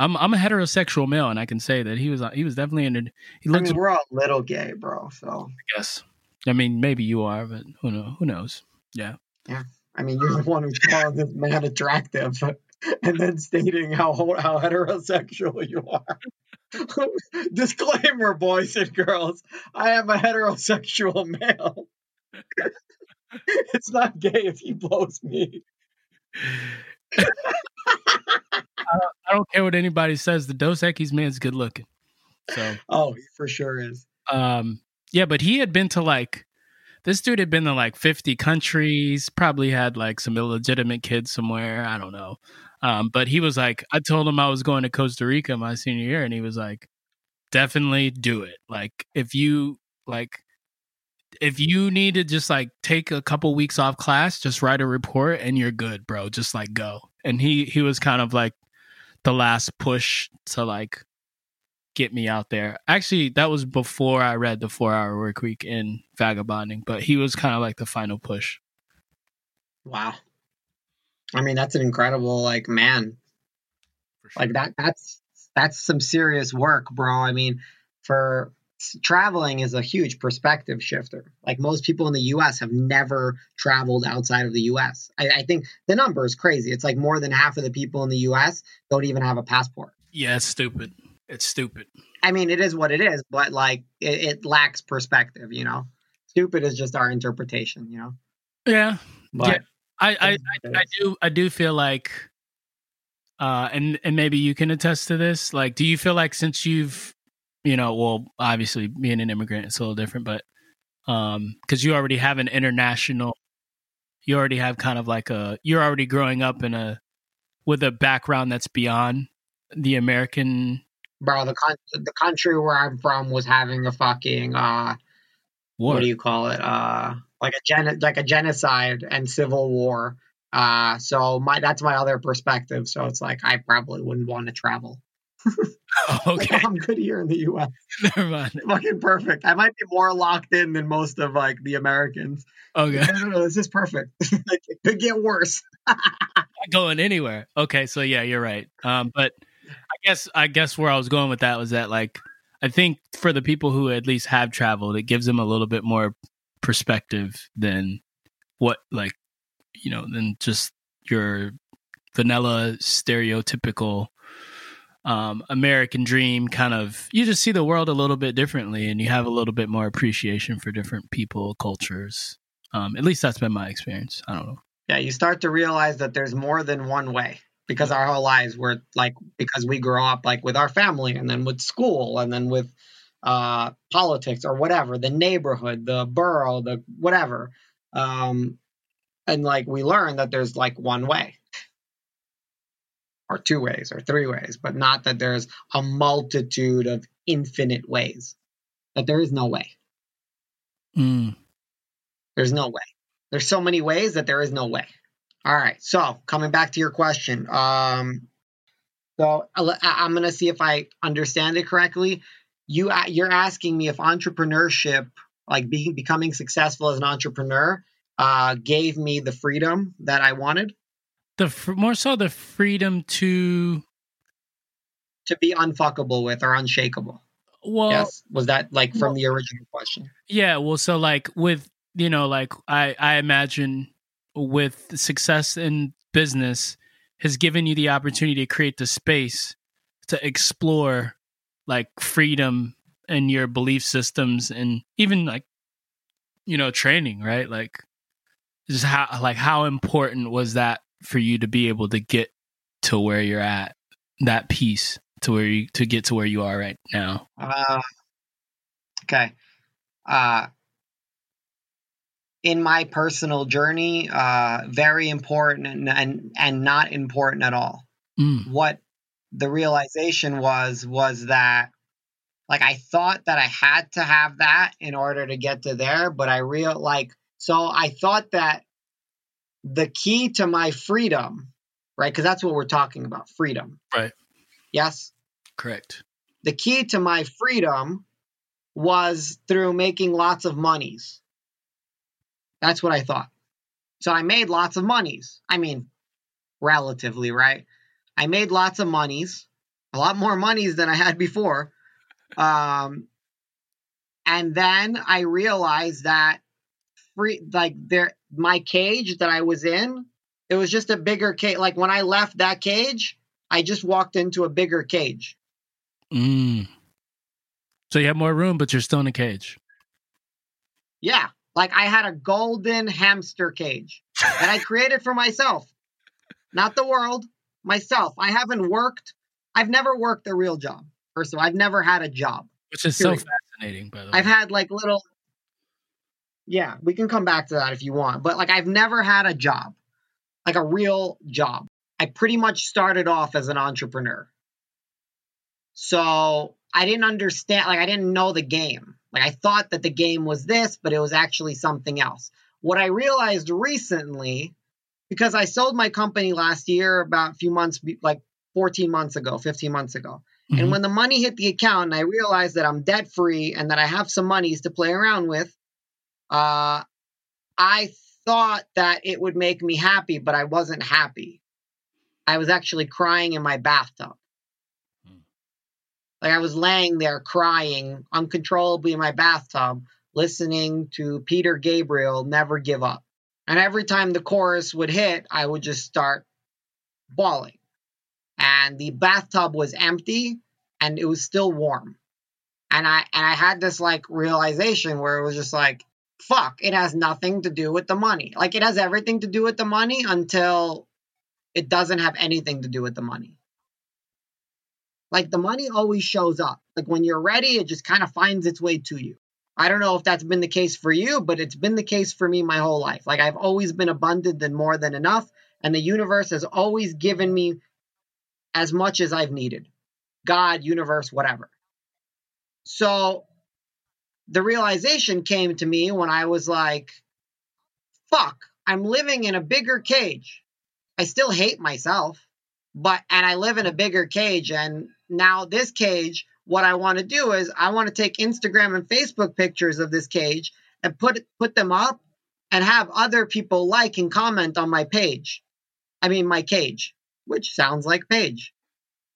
I'm I'm a heterosexual male and I can say that he was he was definitely in. He I mean, we're all little gay, bro. So, I guess. I mean maybe you are but who know who knows. Yeah. Yeah. I mean, you're the one who's calling this man attractive and then stating how how heterosexual you are. Disclaimer, boys and girls. I am a heterosexual male. it's not gay if he blows me. I don't care what anybody says. The Dos Equis man's good looking. So Oh, he for sure is. um yeah, but he had been to like this dude had been to like 50 countries, probably had like some illegitimate kids somewhere. I don't know. Um, but he was like, I told him I was going to Costa Rica my senior year, and he was like, definitely do it. Like, if you like, if you need to just like take a couple weeks off class, just write a report and you're good, bro. Just like go. And he he was kind of like the last push to like get me out there. Actually, that was before I read the Four Hour Work Week in Vagabonding, but he was kind of like the final push. Wow. I mean, that's an incredible like man. Like that that's that's some serious work, bro. I mean, for traveling is a huge perspective shifter. Like most people in the US have never traveled outside of the US. I, I think the number is crazy. It's like more than half of the people in the US don't even have a passport. Yeah, it's stupid. It's stupid. I mean, it is what it is, but like it, it lacks perspective, you know? Stupid is just our interpretation, you know? Yeah, But Yeah. I I, is I do I do feel like, uh, and and maybe you can attest to this. Like, do you feel like since you've, you know, well, obviously being an immigrant, it's a little different, but um, because you already have an international, you already have kind of like a, you're already growing up in a with a background that's beyond the American Bro, the con- the country where I'm from was having a fucking uh war. what do you call it? Uh like a gen like a genocide and civil war. Uh so my that's my other perspective. So it's like I probably wouldn't want to travel. okay, Like, I'm good here in the US. never mind. Fucking perfect. I might be more locked in than most of like the Americans. Okay, No, no, no, this is perfect. like, it could get worse. not going anywhere. Okay, so yeah, you're right. Um, but I guess I guess where I was going with that was that like I think for the people who at least have traveled, it gives them a little bit more perspective than what like you know than just your vanilla stereotypical um, American dream kind of you just see the world a little bit differently and you have a little bit more appreciation for different people cultures. Um, at least that's been my experience. I don't know. Yeah, you start to realize that there's more than one way because our whole lives were like because we grew up like with our family and then with school and then with uh politics or whatever, the neighborhood, the borough, the whatever. Um and like we learn that there's like one way or two ways or three ways, but not that there's a multitude of infinite ways. That there is no way. mm. There's no way. There's so many ways that there is no way. All right. So coming back to your question, um, so I- I'm gonna see if I understand it correctly. You you're asking me if entrepreneurship, like being becoming successful as an entrepreneur, uh, gave me the freedom that I wanted the fr- more so the freedom to to be unfuckable with or unshakable. well yes. Was that like from well- the original question? Yeah, well, so like with you know, like I I imagine with success in business has given you the opportunity to create the space to explore like freedom and your belief systems and even like you know training right like just how like how important was that for you to be able to get to where you're at that piece to where you to get to where you are right now Uh, okay. Uh, in my personal journey, uh, very important and, and and not important at all. mm, What the realization was was that like I thought that I had to have that in order to get to there, but I real like so I thought that the key to my freedom, right? Because that's what we're talking about, freedom. Right. Yes correct the key to my freedom was through making lots of monies. That's what I thought. So I made lots of monies. I mean, relatively, right? I made lots of monies, a lot more monies than I had before. Um, and then I realized that free, like there, my cage that I was in, it was just a bigger cage. Like when I left that cage, I just walked into a bigger cage. Mm. So you have more room, but you're still in a cage. Yeah, like I had a golden hamster cage that I created for myself, not the world, myself. I haven't worked. I've never worked a real job. First of all, I've never had a job. Which is so fascinating, by the way. I've had like little. Yeah, we can come back to that if you want, but like I've never had a job, like a real job. I pretty much started off as an entrepreneur. So I didn't understand, like, I didn't know the game. Like, I thought that the game was this, but it was actually something else. What I realized recently, because I sold my company last year, about a few months, like 14 months ago, 15 months ago. And Mhm. when the money hit the account and I realized that I'm debt free and that I have some monies to play around with, uh, I thought that it would make me happy, but I wasn't happy. I was actually crying in my bathtub. Hmm. Like I was laying there crying uncontrollably in my bathtub, listening to Peter Gabriel Never Give Up. And every time the chorus would hit, I would just start bawling. And the bathtub was empty and it was still warm. And I and I had this like realization where it was just like, fuck, it has nothing to do with the money. Like it has everything to do with the money until it doesn't have anything to do with the money. Like the money always shows up. Like when you're ready, it just kind of finds its way to you. I don't know if that's been the case for you, but it's been the case for me my whole life. Like I've always been abundant and more than enough. and the universe has always given me as much as I've needed. God, universe, whatever. So the realization came to me when I was like, fuck, I'm living in a bigger cage. I still hate myself, but, and I live in a bigger cage. And now this cage, what I want to do is I want to take Instagram and Facebook pictures of this cage and put put them up and have other people like and comment on my page. I mean my cage, which sounds like page.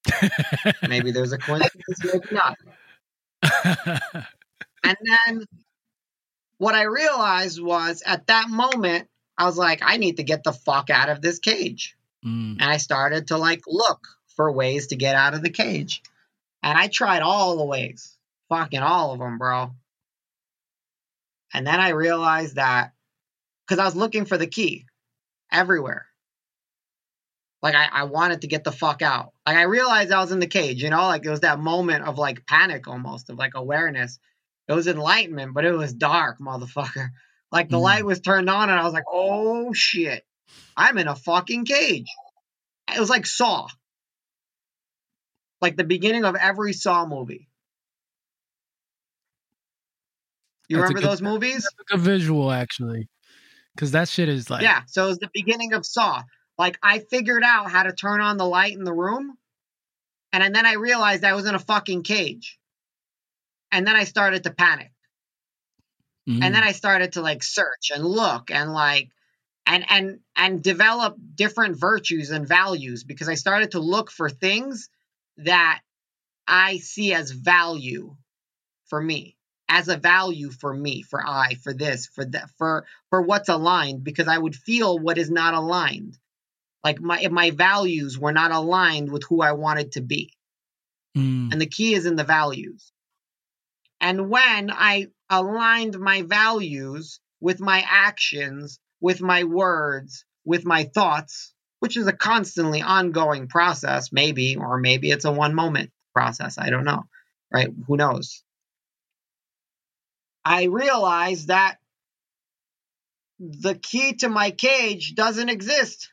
maybe there's a coincidence, maybe not. and then what I realized was at that moment, I was like, I need to get the fuck out of this cage. Mm. And I started to like look for ways to get out of the cage. And I tried all the ways, fucking all of them, bro. And then I realized that because I was looking for the key everywhere. Like I, I wanted to get the fuck out. Like I realized I was in the cage, you know, like it was that moment of like panic almost, of like awareness. It was enlightenment, but it was dark, motherfucker. Like the mm. light was turned on and I was like, oh shit. I'm in a fucking cage. It was like Saw. Like the beginning of every Saw movie. You that's remember good, those movies? a visual, actually, because that shit is like yeah. So it was the beginning of Saw. Like I figured out how to turn on the light in the room, and then I realized I was in a fucking cage, and then I started to panic, mm-hmm. and then I started to like search and look and like and and and develop different virtues and values because I started to look for things that I see as value for me as a value for me, for I, for this, for that, for for what's aligned, because I would feel what is not aligned. Like my if my values were not aligned with who I wanted to be. Mm. And the key is in the values. And when I aligned my values with my actions, with my words, with my thoughts, which is a constantly ongoing process, maybe, or maybe it's a one moment process. I don't know, right? Who knows? I realized that the key to my cage doesn't exist,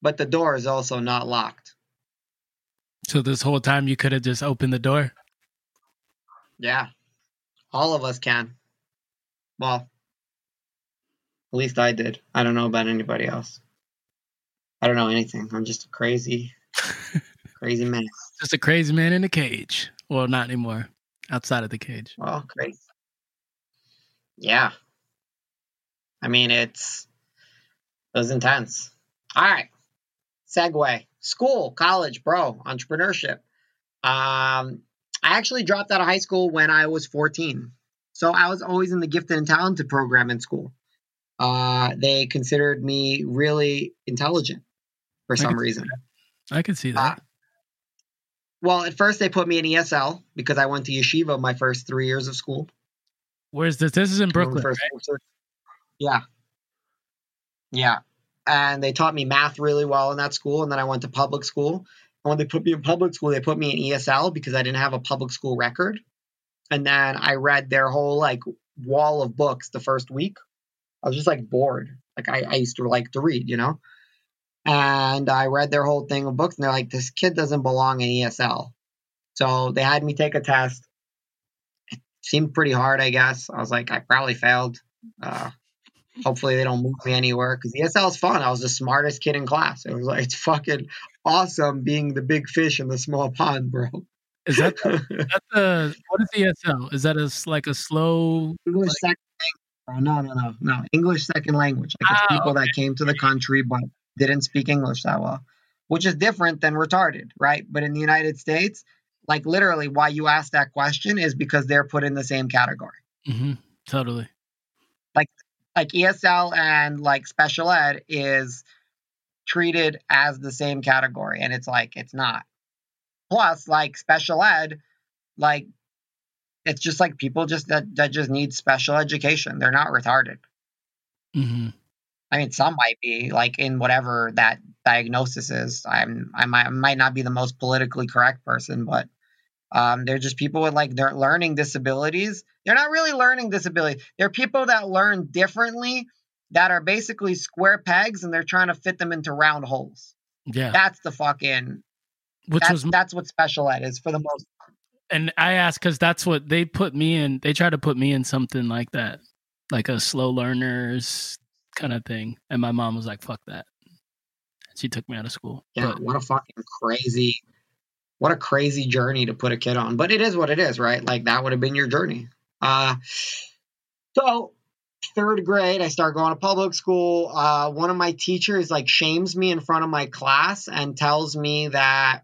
but the door is also not locked. So this whole time you could have just opened the door? Yeah. All of us can. Well, at least I did. I don't know about anybody else. I don't know anything. I'm just a crazy, crazy man. Just a crazy man in a cage. Well, not anymore. Outside of the cage. Well, crazy yeah. I mean, it's it was intense. All right. Segue. School, college, bro, entrepreneurship. Um, I actually dropped out of high school when I was 14. So I was always in the gifted and talented program in school. Uh, they considered me really intelligent for some reason. I can see that. Uh, well, at first they put me in ESL because I went to yeshiva my first three years of school. Where's this? This is in Brooklyn. Right? Yeah. Yeah. And they taught me math really well in that school. And then I went to public school. When they put me in public school, they put me in ESL because I didn't have a public school record. And then I read their whole like wall of books the first week. I was just like bored. Like I, I used to like to read, you know? And I read their whole thing of books and they're like, this kid doesn't belong in ESL. So they had me take a test It seemed pretty hard, I guess. I was like, I probably failed. Uh, hopefully they don't move me anywhere because ESL is fun. I was the smartest kid in class. It was like it's fucking awesome being the big fish in the small pond, bro. Is that the, is that the what is ESL? Is that a like a slow English like, second language? No, no, no, no. English second language. Like ah, people okay. that came to the country but didn't speak English that well, which is different than retarded, right? But in the United States, like literally why you ask that question is because they're put in the same category. Mm-hmm. Totally. Like like ESL and like special ed is treated as the same category, and it's like it's not. Plus, like special ed, like it's just like people just that that just need special education. They're not retarded. Mm-hmm. I mean, some might be like in whatever that diagnosis is. I'm I might, I might not be the most politically correct person, but um, they're just people with like their learning disabilities. They're not really learning disabilities. They're people that learn differently that are basically square pegs and they're trying to fit them into round holes. Yeah. That's the fucking Which that's, was that's what special ed is for the most and I asked because that's what they put me in. They try to put me in something like that, like a slow learners kind of thing. And my mom was like, "Fuck that." She took me out of school. Yeah, But what a fucking crazy, what a crazy journey to put a kid on. But it is what it is, right? Like that would have been your journey. Uh, so third grade, I start going to public school. Uh, one of my teachers like shames me in front of my class and tells me that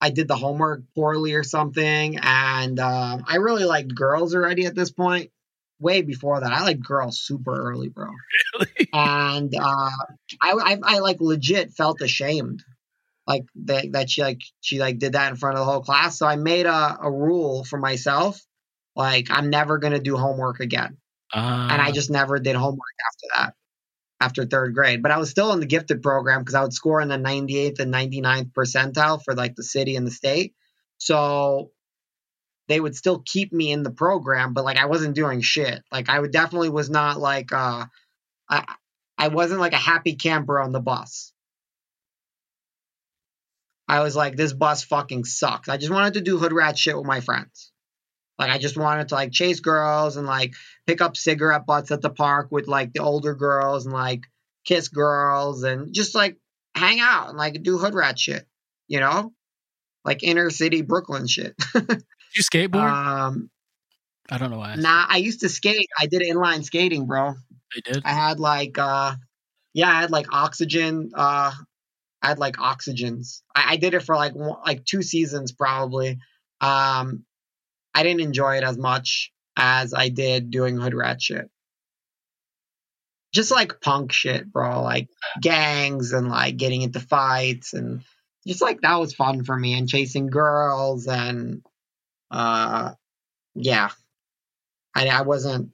I did the homework poorly or something. And uh, I really liked girls already at this point. Way before that, I liked girls super early, bro really, and uh, I, I, I like legit felt ashamed, like that that she like she like did that in front of the whole class. So I made a, a rule for myself, like I'm never gonna do homework again, uh, and I just never did homework after that, after third grade. But I was still in the gifted program because I would score in the 98th and 99th percentile for like the city and the state. So they would still keep me in the program, but like I wasn't doing shit. Like I would definitely was not like uh I I wasn't like a happy camper on the bus. I was like, this bus fucking sucks. I just wanted to do hood rat shit with my friends. Like I just wanted to like chase girls and like pick up cigarette butts at the park with like the older girls and like kiss girls and just like hang out and like do hood rat shit, you know? Like inner city Brooklyn shit. You skateboard? um I don't know why. I nah, I used to skate. I did inline skating, bro. I did. I had like uh yeah, I had like oxygen uh I had like oxygens. I, I did it for like one, like two seasons probably. Um I didn't enjoy it as much as I did doing hood rat shit. Just like punk shit, bro. Like gangs and like getting into fights and just like that was fun for me and chasing girls and uh yeah. I I wasn't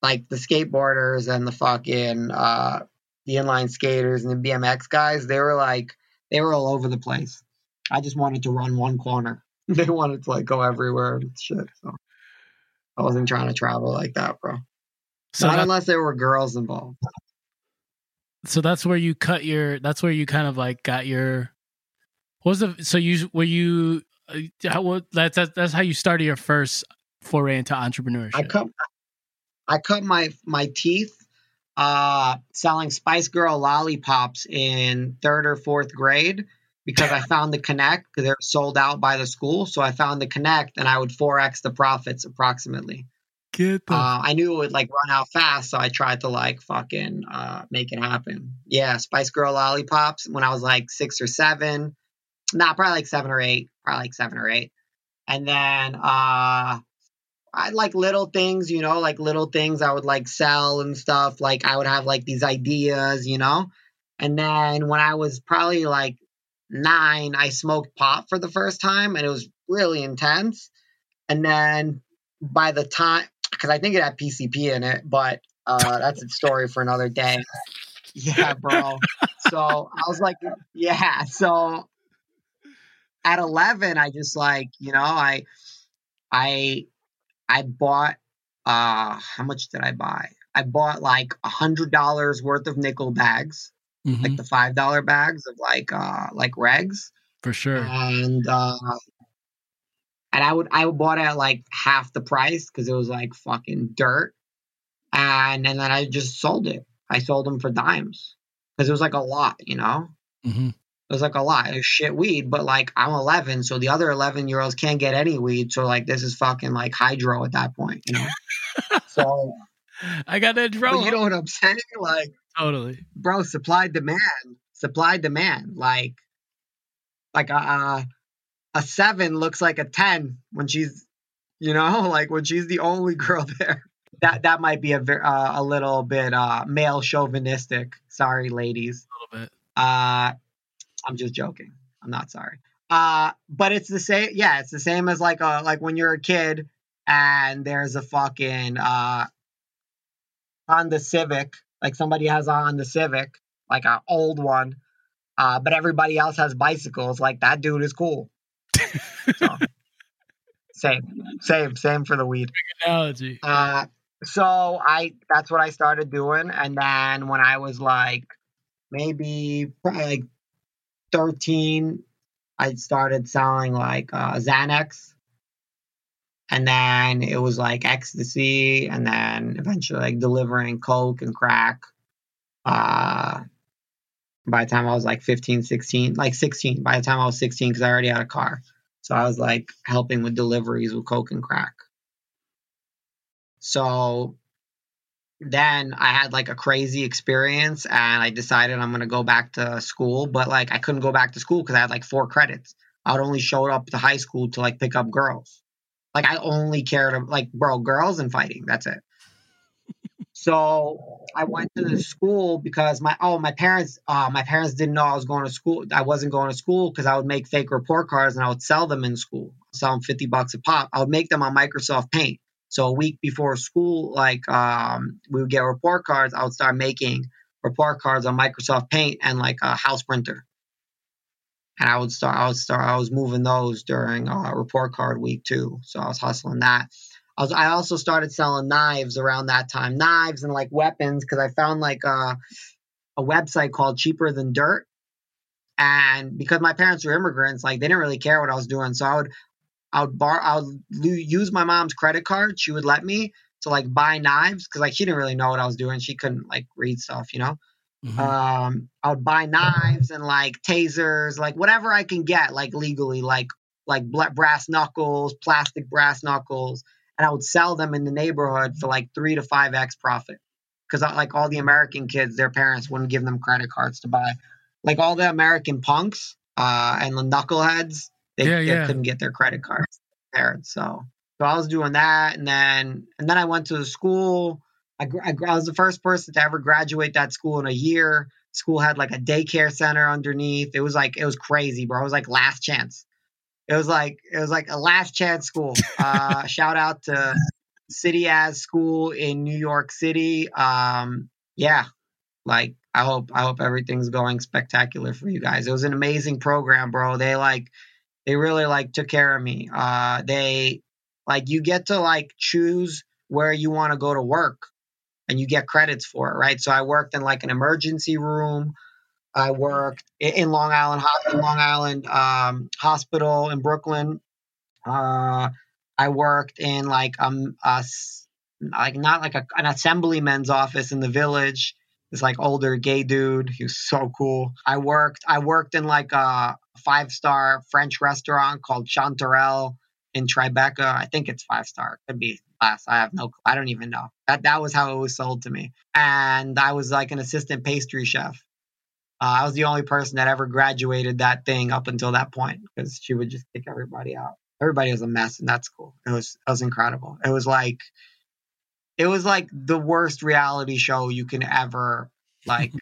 like the skateboarders and the fucking uh the inline skaters and the BMX guys, they were like they were all over the place. I just wanted to run one corner. they wanted to like go everywhere and shit. So I wasn't trying to travel like that, bro. So Not that, unless there were girls involved. so that's where you cut your. That's where you kind of like got your. What was the so you were you uh, how what that's that's, that's how you started your first foray into entrepreneurship. I cut I cut my my teeth uh selling Spice Girl lollipops in third or fourth grade because I found the connect because they're sold out by the school. So I found the connect and I would 4x the profits approximately. Get the Uh, I knew it would like run out fast, so I tried to like fucking uh, make it happen. Yeah, Spice Girl lollipops when I was like six or seven. Nah, probably like seven or eight. Probably like seven or eight. And then uh I like little things, you know, like little things I would like sell and stuff. Like I would have like these ideas, you know. And then when I was probably like nine, I smoked pot for the first time and it was really intense. And then by the time, because I think it had PCP in it, but uh, that's a story for another day. Yeah, bro. so I was like, yeah. So at 11, I just like, you know, I, I, I bought, uh, how much did I buy? I bought like a hundred dollars worth of nickel bags, Mhm, like the five dollar bags of like, uh, like regs for sure. and uh and I would I bought it at like half the price because it was like fucking dirt, and and then I just sold it. I sold them for dimes because it was like a lot, you know. hmm It was like a lot. It was shit weed, but like I'm 11, so the other 11 year olds can't get any weed. So like this is fucking like hydro at that point, you know. so I got that but drone. you know what I'm saying? Like totally. bro, supply demand, supply demand. Like, like a a, a seven looks like a ten when she's, you know, like when she's the only girl there. That that might be a uh, a little bit uh, male chauvinistic. Sorry, ladies. A little bit. Uh, I'm just joking. I'm not sorry. Uh, but it's the same. Yeah, it's the same as like a like when you're a kid and there's a fucking uh Honda Civic, like somebody has a Honda Civic, like an old one, uh, but everybody else has bicycles. Like that dude is cool. So, same, same, same for the weed. Analogy. Uh, so I that's what I started doing, and then when I was like maybe probably like thirteen, I started selling like uh, Xanax, and then it was like ecstasy, and then eventually like delivering coke and crack. Uh, by the time I was like 15, 16, like 16, by the time I was 16, because I already had a car. So I was like helping with deliveries with coke and crack. So then I had like a crazy experience and I decided I'm going to go back to school, but like I couldn't go back to school because I had like four credits. I'd only showed up to high school to like pick up girls. Like I only cared like bro, girls and fighting. That's it. so I went to the school because my oh my parents uh my parents didn't know I was going to school. I wasn't going to school because I would make fake report cards and I would sell them in school. Sell them 50 bucks a pop. I would make them on Microsoft Paint. So a week before school, like um, we would get report cards, I would start making report cards on Microsoft Paint and like a house printer. And I would start, I would start, I was moving those during uh, report card week too. So I was hustling that. I was, I also started selling knives around that time, knives and like weapons, because I found like uh, a website called Cheaper Than Dirt. And because my parents were immigrants, like they didn't really care what I was doing. So I would I would bar I would use my mom's credit card. She would let me to like buy knives because like she didn't really know what I was doing. She couldn't like read stuff, you know. Mm-hmm. Um, I would buy knives and like tasers, like whatever I can get, like legally, like like brass knuckles, plastic brass knuckles, and I would sell them in the neighborhood for like three to five x profit. Because like all the American kids, their parents wouldn't give them credit cards to buy. Like all the American punks uh, and the knuckleheads, they, yeah, yeah. they couldn't get their credit cards prepared. So, so I was doing that, and then and then I went to the school. I, I, I was the first person to ever graduate that school in a year. School had like a daycare center underneath. It was like it was crazy, bro. It was like last chance. It was like it was like a last chance school. Uh, shout out to City As School in New York City. Um, yeah, like I hope I hope everything's going spectacular for you guys. It was an amazing program, bro. They like they really like took care of me. Uh, they like you get to like choose where you want to go to work and you get credits for it, right? So I worked in like an emergency room. I worked in Long Island, in Long Island um, Hospital in Brooklyn. Uh, I worked in like um a, like not like a, an assemblyman's office in the village. This like older gay dude. He was so cool. I worked. I worked in like a five star French restaurant called Chanterelle in Tribeca. I think it's five star. Could be less. I have no. I don't even know. That that was how it was sold to me. And I was like an assistant pastry chef. Uh, I was the only person that ever graduated that thing up until that point because she would just kick everybody out. Everybody was a mess, in that school. It was it was incredible. It was like it was like the worst reality show you can ever like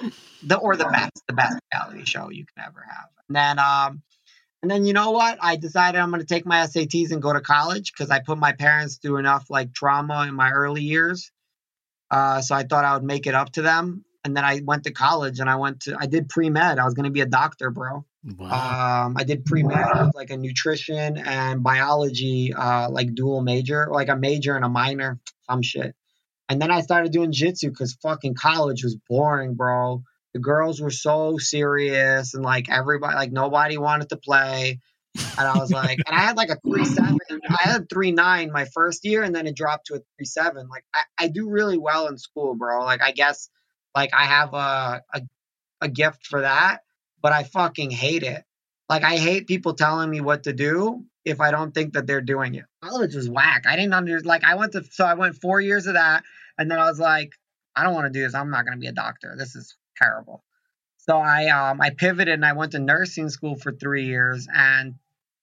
the or the best the best reality show you can ever have and then um and then you know what i decided i'm going to take my sats and go to college because i put my parents through enough like trauma in my early years uh, so i thought i would make it up to them and then i went to college and i went to i did pre-med i was going to be a doctor bro wow. um, i did pre-med like a nutrition and biology uh, like dual major like a major and a minor some shit. And then I started doing jitsu because fucking college was boring, bro. The girls were so serious and like everybody, like nobody wanted to play. And I was like, and I had like a three seven. I had three nine my first year, and then it dropped to a three seven. Like I, I do really well in school, bro. Like I guess like I have a, a a gift for that, but I fucking hate it. Like I hate people telling me what to do if I don't think that they're doing it. College was whack. I didn't under like I went to so I went four years of that, and then I was like, I don't want to do this. I'm not going to be a doctor. This is terrible. So I um I pivoted and I went to nursing school for three years, and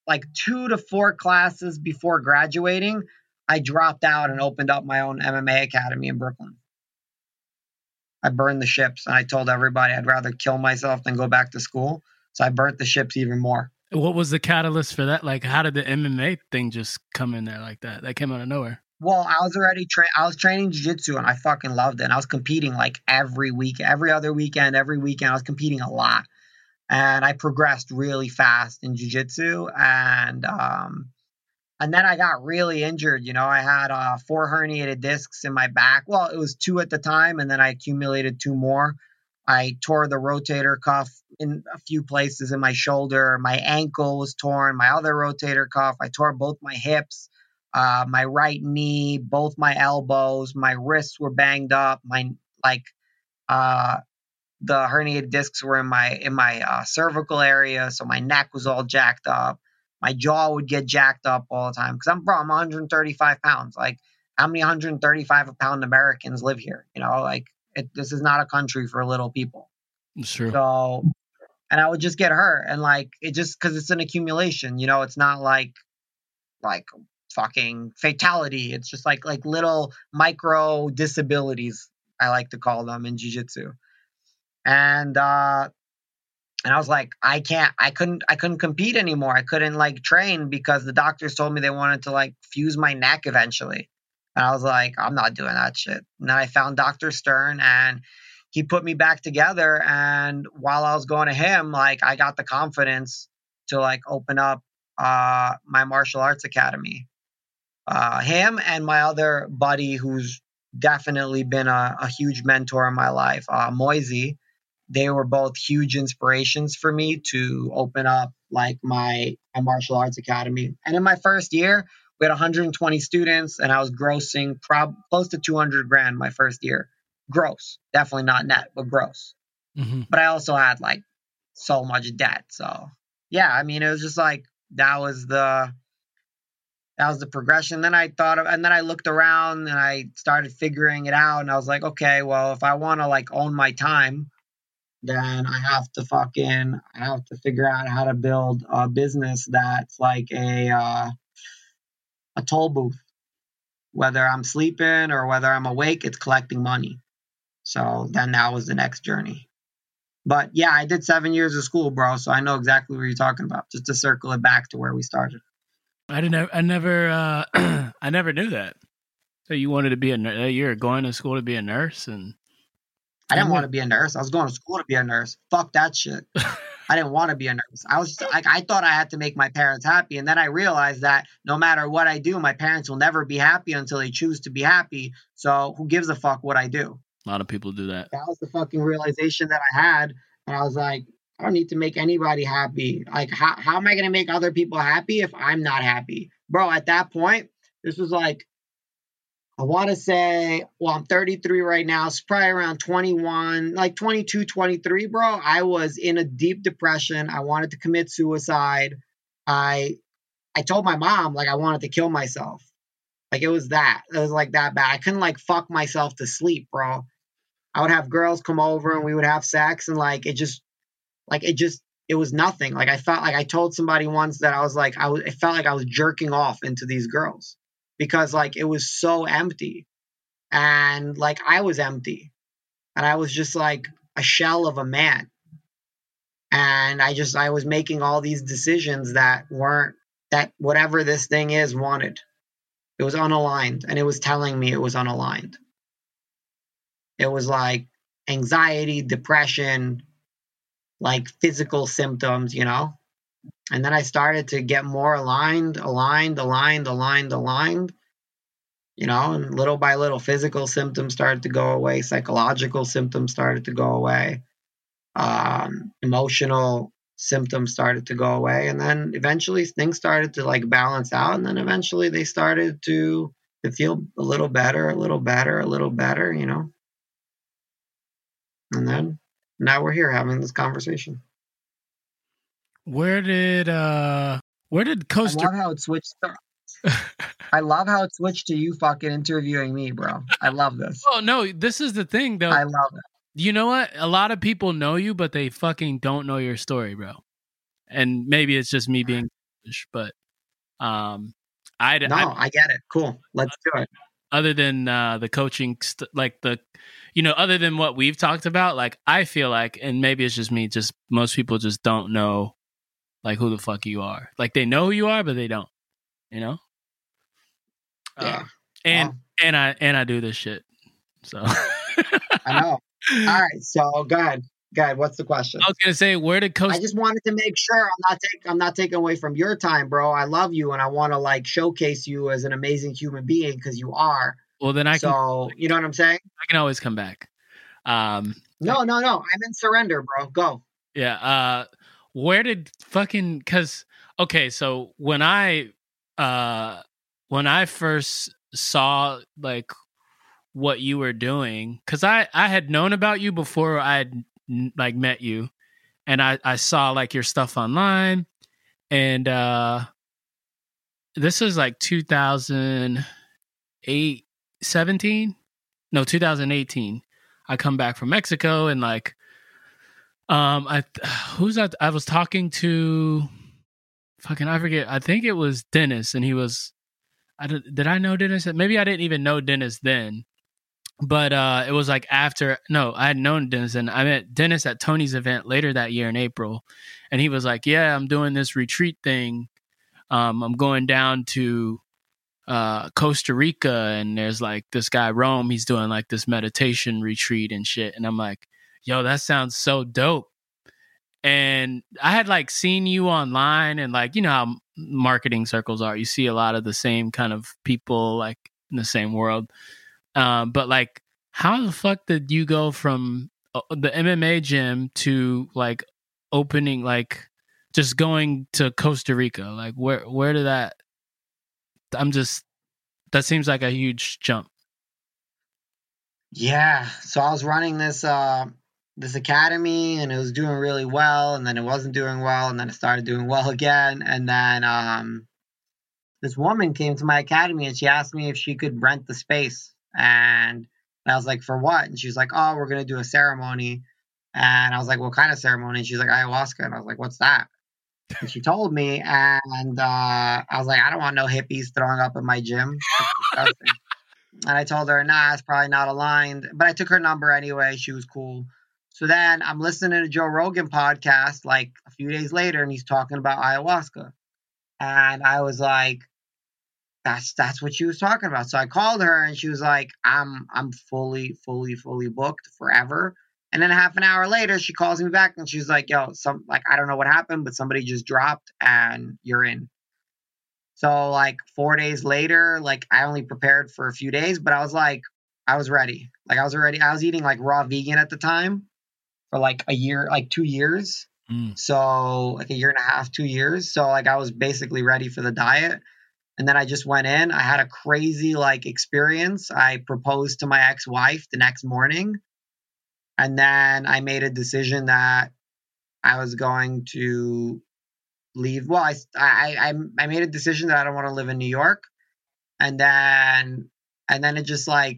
like two to four classes before graduating, I dropped out and opened up my own MMA academy in Brooklyn. I burned the ships and I told everybody I'd rather kill myself than go back to school. So I burnt the ships even more. What was the catalyst for that? Like, how did the MMA thing just come in there like that? That came out of nowhere. Well, I was already tra- I was training jiu-jitsu and I fucking loved it. And I was competing like every week, every other weekend, every weekend. I was competing a lot, and I progressed really fast in jiu-jitsu. And um, and then I got really injured. You know, I had uh, four herniated discs in my back. Well, it was two at the time, and then I accumulated two more. I tore the rotator cuff in a few places in my shoulder. My ankle was torn. My other rotator cuff. I tore both my hips, uh, my right knee, both my elbows. My wrists were banged up. My like uh, the herniated discs were in my in my uh, cervical area, so my neck was all jacked up. My jaw would get jacked up all the time because I'm bro, I'm 135 pounds. Like how many 135 pound Americans live here? You know, like it, this is not a country for little people. Sure. So, and I would just get hurt, and like it just because it's an accumulation. You know, it's not like like fucking fatality. It's just like like little micro disabilities. I like to call them in jiu-jitsu. And uh and I was like, I can't, I couldn't, I couldn't compete anymore. I couldn't like train because the doctors told me they wanted to like fuse my neck eventually. And I was like, I'm not doing that shit. And then I found Dr. Stern and he put me back together. And while I was going to him, like I got the confidence to like open up uh, my martial arts academy. Uh, him and my other buddy, who's definitely been a, a huge mentor in my life, uh, Moisey, they were both huge inspirations for me to open up like my, my martial arts academy. And in my first year, we had 120 students and I was grossing prob close to 200 grand my first year. Gross, definitely not net, but gross. Mm-hmm. But I also had like so much debt. So yeah, I mean, it was just like that was the that was the progression. Then I thought of, and then I looked around and I started figuring it out. And I was like, okay, well, if I want to like own my time, then I have to fucking I have to figure out how to build a business that's like a uh, a toll booth. Whether I'm sleeping or whether I'm awake, it's collecting money. So then that was the next journey. But yeah, I did seven years of school, bro. So I know exactly what you're talking about. Just to circle it back to where we started. I didn't. I never. Uh, I never knew that. So you wanted to be a. nurse? You're going to school to be a nurse, and I didn't want to be a nurse. I was going to school to be a nurse. Fuck that shit. I didn't want to be a nurse. I was like, I thought I had to make my parents happy, and then I realized that no matter what I do, my parents will never be happy until they choose to be happy. So who gives a fuck what I do? a lot of people do that. That was the fucking realization that I had, and I was like, I don't need to make anybody happy. Like, how how am I gonna make other people happy if I'm not happy, bro? At that point, this was like I want to say, well, I'm 33 right now. It's probably around 21, like 22, 23, bro. I was in a deep depression. I wanted to commit suicide. I I told my mom like I wanted to kill myself. Like it was that. It was like that bad. I couldn't like fuck myself to sleep, bro. I would have girls come over and we would have sex and like it just like it just it was nothing. Like I felt like I told somebody once that I was like I was it felt like I was jerking off into these girls because like it was so empty. And like I was empty. And I was just like a shell of a man. And I just I was making all these decisions that weren't that whatever this thing is wanted. It was unaligned and it was telling me it was unaligned. It was like anxiety depression like physical symptoms you know and then I started to get more aligned, aligned, aligned, aligned, aligned. You know, and little by little, physical symptoms started to go away, psychological symptoms started to go away, um, emotional symptoms started to go away, and then eventually things started to like balance out, and then eventually they started to to feel a little better, a little better, a little better. You know, and then now we're here having this conversation. Where did uh where did I love how it switched. To, I love how it switched to you fucking interviewing me, bro. I love this. Oh no, this is the thing though. I love it. you know what? A lot of people know you, but they fucking don't know your story, bro. And maybe it's just me being selfish, but um I, No, I I get it. Cool. Let's do it. other than uh the coaching st- like the you know other than what we've talked about like i feel like and maybe it's just me just most people just don't know like who the fuck you are like they know who you are but they don't you know Yeah. Uh, and Well, and i and i do this shit so I know. All right. So go ahead. God, what's the question? I was gonna say, where did Costa? I just wanted to make sure I'm not taking I'm not taking away from your time, bro. I love you and I want to like showcase you as an amazing human being because you are. Well, then I can. so you know what I'm saying? I can always come back. Um, No, no, no. I'm in surrender, bro. Go. Yeah. Uh where did fucking cuz okay, so when I uh when I first saw like what you were doing cuz I I had known about you before I had like met you and I I saw like your stuff online and uh this is like 2008 17 no 2018 I come back from Mexico and like um I who's that? I was talking to fucking I forget I think it was Dennis and he was I did, did I know Dennis? Maybe I didn't even know Dennis then but uh it was like after no I had known Dennis and I met Dennis at Tony's event later that year in April and he was like yeah I'm doing this retreat thing. Um I'm going down to uh Costa Rica and there's like this guy Rome he's doing like this meditation retreat and shit and I'm like yo that sounds so dope. And I had like seen you online and like you know how marketing circles are you see a lot of the same kind of people like in the same world. Um but like how the fuck did you go from uh, the MMA gym to like opening like just going to Costa Rica? Like where where did that I'm just that seems like a huge jump. Yeah. So I was running this uh this academy and it was doing really well and then it wasn't doing well and then it started doing well again and then um this woman came to my academy and she asked me if she could rent the space and I was like for what? And she was like oh we're going to do a ceremony. And I was like what kind of ceremony? And she's like ayahuasca. And I was like what's that and she told me and uh I was like I don't want no hippies throwing up in my gym And I told her, nah, it's probably not aligned. But I took her number anyway. She was cool. So then I'm listening to Joe Rogan podcast like a few days later, and he's talking about ayahuasca. And I was like, that's that's what she was talking about. So I called her and she was like, I'm I'm fully, fully, fully booked forever. And then half an hour later, she calls me back and she's like, yo, some like I don't know what happened, but somebody just dropped and you're in. So like four days later, like I only prepared for a few days, but I was like, I was ready. Like I was already, I was eating like raw vegan at the time for like a year, like two years. Mm. So like a year and a half, two years. So like I was basically ready for the diet. And then I just went in. I had a crazy like experience. I proposed to my ex-wife the next morning. And then I made a decision that I was going to leave. Well, I I I, made a decision that I don't want to live in New York, and then and then it just like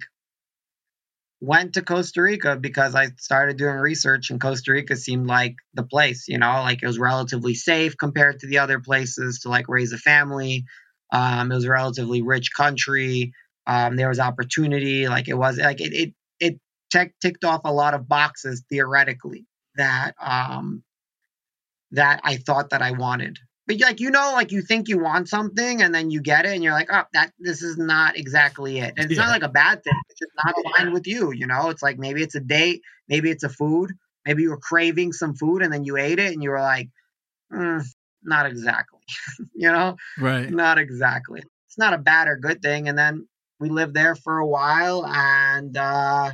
went to Costa Rica because I started doing research, and Costa Rica seemed like the place. You know, like it was relatively safe compared to the other places to like raise a family. Um, it was a relatively rich country. Um, there was opportunity. Like it was like it it tick, ticked off a lot of boxes theoretically that um that I thought that I wanted. But like you know, like you think you want something and then you get it and you're like, oh, that this is not exactly it. And it's Yeah. not like a bad thing. It's just not aligned with you. You know, it's like maybe it's a date, maybe it's a food, maybe you were craving some food and then you ate it and you were like, mm, not exactly. you know, right not exactly. It's not a bad or good thing. And then we lived there for a while and uh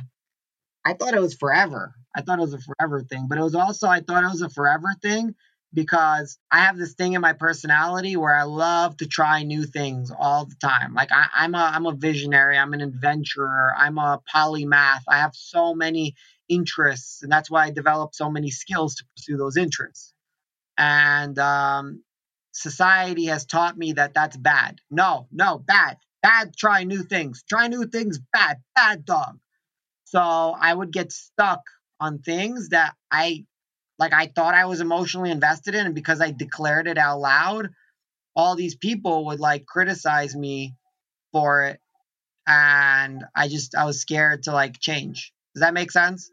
I thought it was forever. I thought it was a forever thing, but it was also I thought it was a forever thing because I have this thing in my personality where I love to try new things all the time. Like I, I'm a I'm a visionary. I'm an adventurer. I'm a polymath. I have so many interests, and that's why I developed so many skills to pursue those interests. And um, society has taught me that that's bad. No, no, bad, bad. Try new things. Try new things. Bad, bad dog. So I would get stuck on things that I like I thought I was emotionally invested in and because I declared it out loud, all these people would like criticize me for it and I just I was scared to like change. Does that make sense?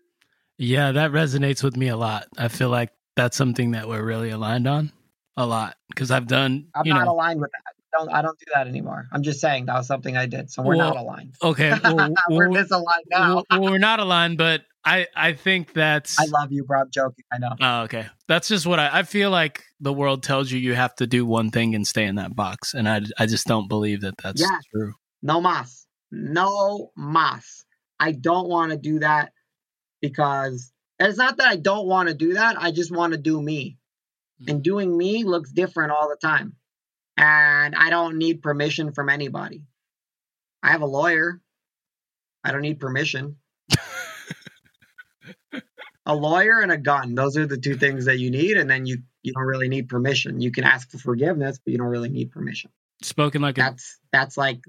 Yeah, that resonates with me a lot. I feel like that's something that we're really aligned on a lot because I've done, I'm not know, aligned with that. Don't I don't do that anymore. I'm just saying that was something I did. So we're Well, not aligned. Okay, well, we're well, misaligned now. well, we're not aligned, but I I think that's I love you, bro. I'm joking. I know. Oh, okay. That's just what I, I feel like the world tells you you have to do one thing and stay in that box. And I, I just don't believe that that's true. No mas. No mas. I don't want to do that because it's not that I don't want to do that. I just want to do me. Mm. And doing me looks different all the time. And I don't need permission from anybody. I have a lawyer. I don't need permission. a lawyer and a gun. Those are the two things that you need. And then you, you don't really need permission. You can ask for forgiveness, but you don't really need permission. Spoken like a. That's that's like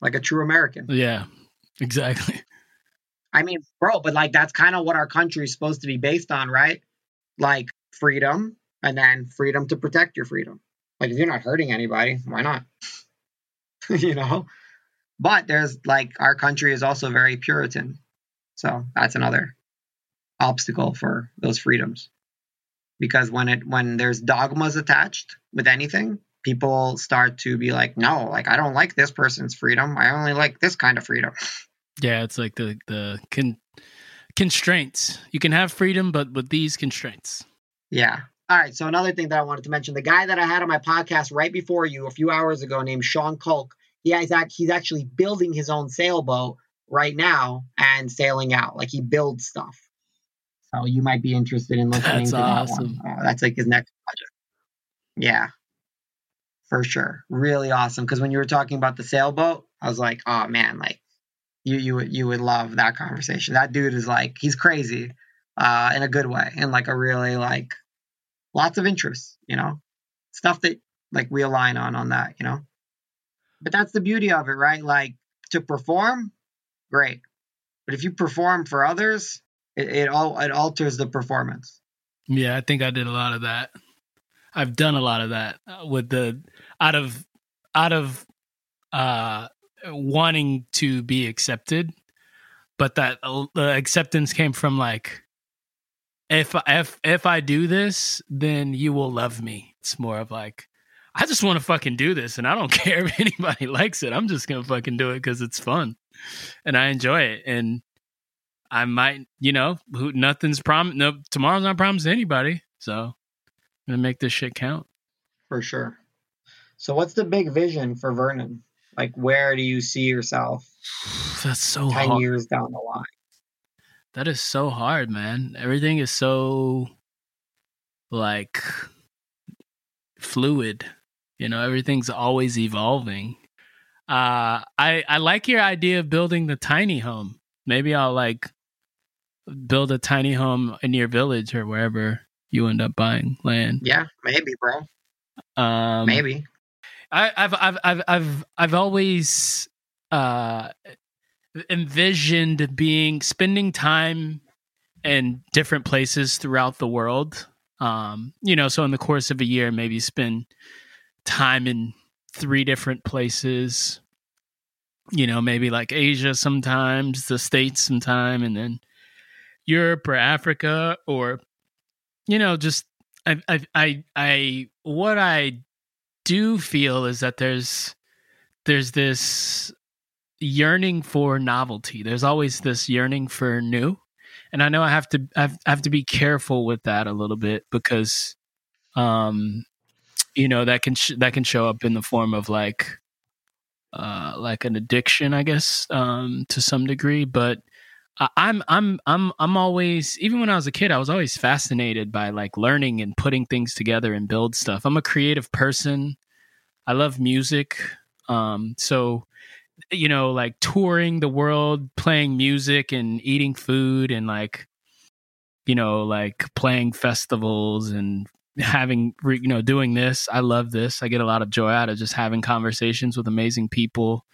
like a true American. Yeah, exactly. I mean, bro, but like that's kind of what our country is supposed to be based on, right? Like freedom and then freedom to protect your freedom. Like if you're not hurting anybody, why not? you know? But there's like our country is also very Puritan. So that's another obstacle for those freedoms. Because when it when there's dogmas attached with anything, people start to be like, no, like I don't like this person's freedom. I only like this kind of freedom. Yeah, it's like the the con- constraints. You can have freedom, but with these constraints. Yeah. All right. So another thing that I wanted to mention, the guy that I had on my podcast right before you a few hours ago, named Sean Culk, he has act- he's actually building his own sailboat right now and sailing out. Like he builds stuff. So you might be interested in listening That's to that one. Uh, that's like his next project. Yeah. For sure. Really awesome. Because when you were talking about the sailboat, I was like, oh man, like you you would you would love that conversation. That dude is like he's crazy, uh, in a good way, in like a really like lots of interests, you know, stuff that like we align on on that, you know. But that's the beauty of it, right? Like to perform, great, but if you perform for others, it, it all it alters the performance. Yeah, I think I did a lot of that. I've done a lot of that uh, with the out of out of uh wanting to be accepted, but that uh, acceptance came from like if if if I do this, then you will love me. It's more of like I just want to fucking do this, and I don't care if anybody likes it. I'm just gonna fucking do it because it's fun, and I enjoy it. And I might, you know, who nothing's prom. No, tomorrow's not promised to anybody. So I'm gonna make this shit count. For sure. So what's the big vision for Vernon? Like where do you see yourself That's so 10 hard. years down the line? That is so hard, man. Everything is so like fluid. You know, everything's always evolving. Uh I I like your idea of building the tiny home. Maybe I'll like build a tiny home in your village or wherever you end up buying land. Yeah, maybe, bro. Um Maybe. I, I've I've I've I've I've always uh, envisioned being spending time in different places throughout the world. Um, you know, so in the course of a year, maybe spend time in three different places. You know, maybe like Asia sometimes, the States sometime, and then Europe or Africa, or you know, just I I I, I what I do feel is that there's there's this yearning for novelty. There's always this yearning for new. And I know I have to I have, to be careful with that a little bit because um you know that can sh- that can show up in the form of like uh like an addiction I guess um to some degree but I'm I'm I'm I'm always even when I was a kid I was always fascinated by like learning and putting things together and build stuff. I'm a creative person. I love music. Um so you know like touring the world, playing music and eating food and like you know like playing festivals and having re- you know doing this. I love this. I get a lot of joy out of just having conversations with amazing people.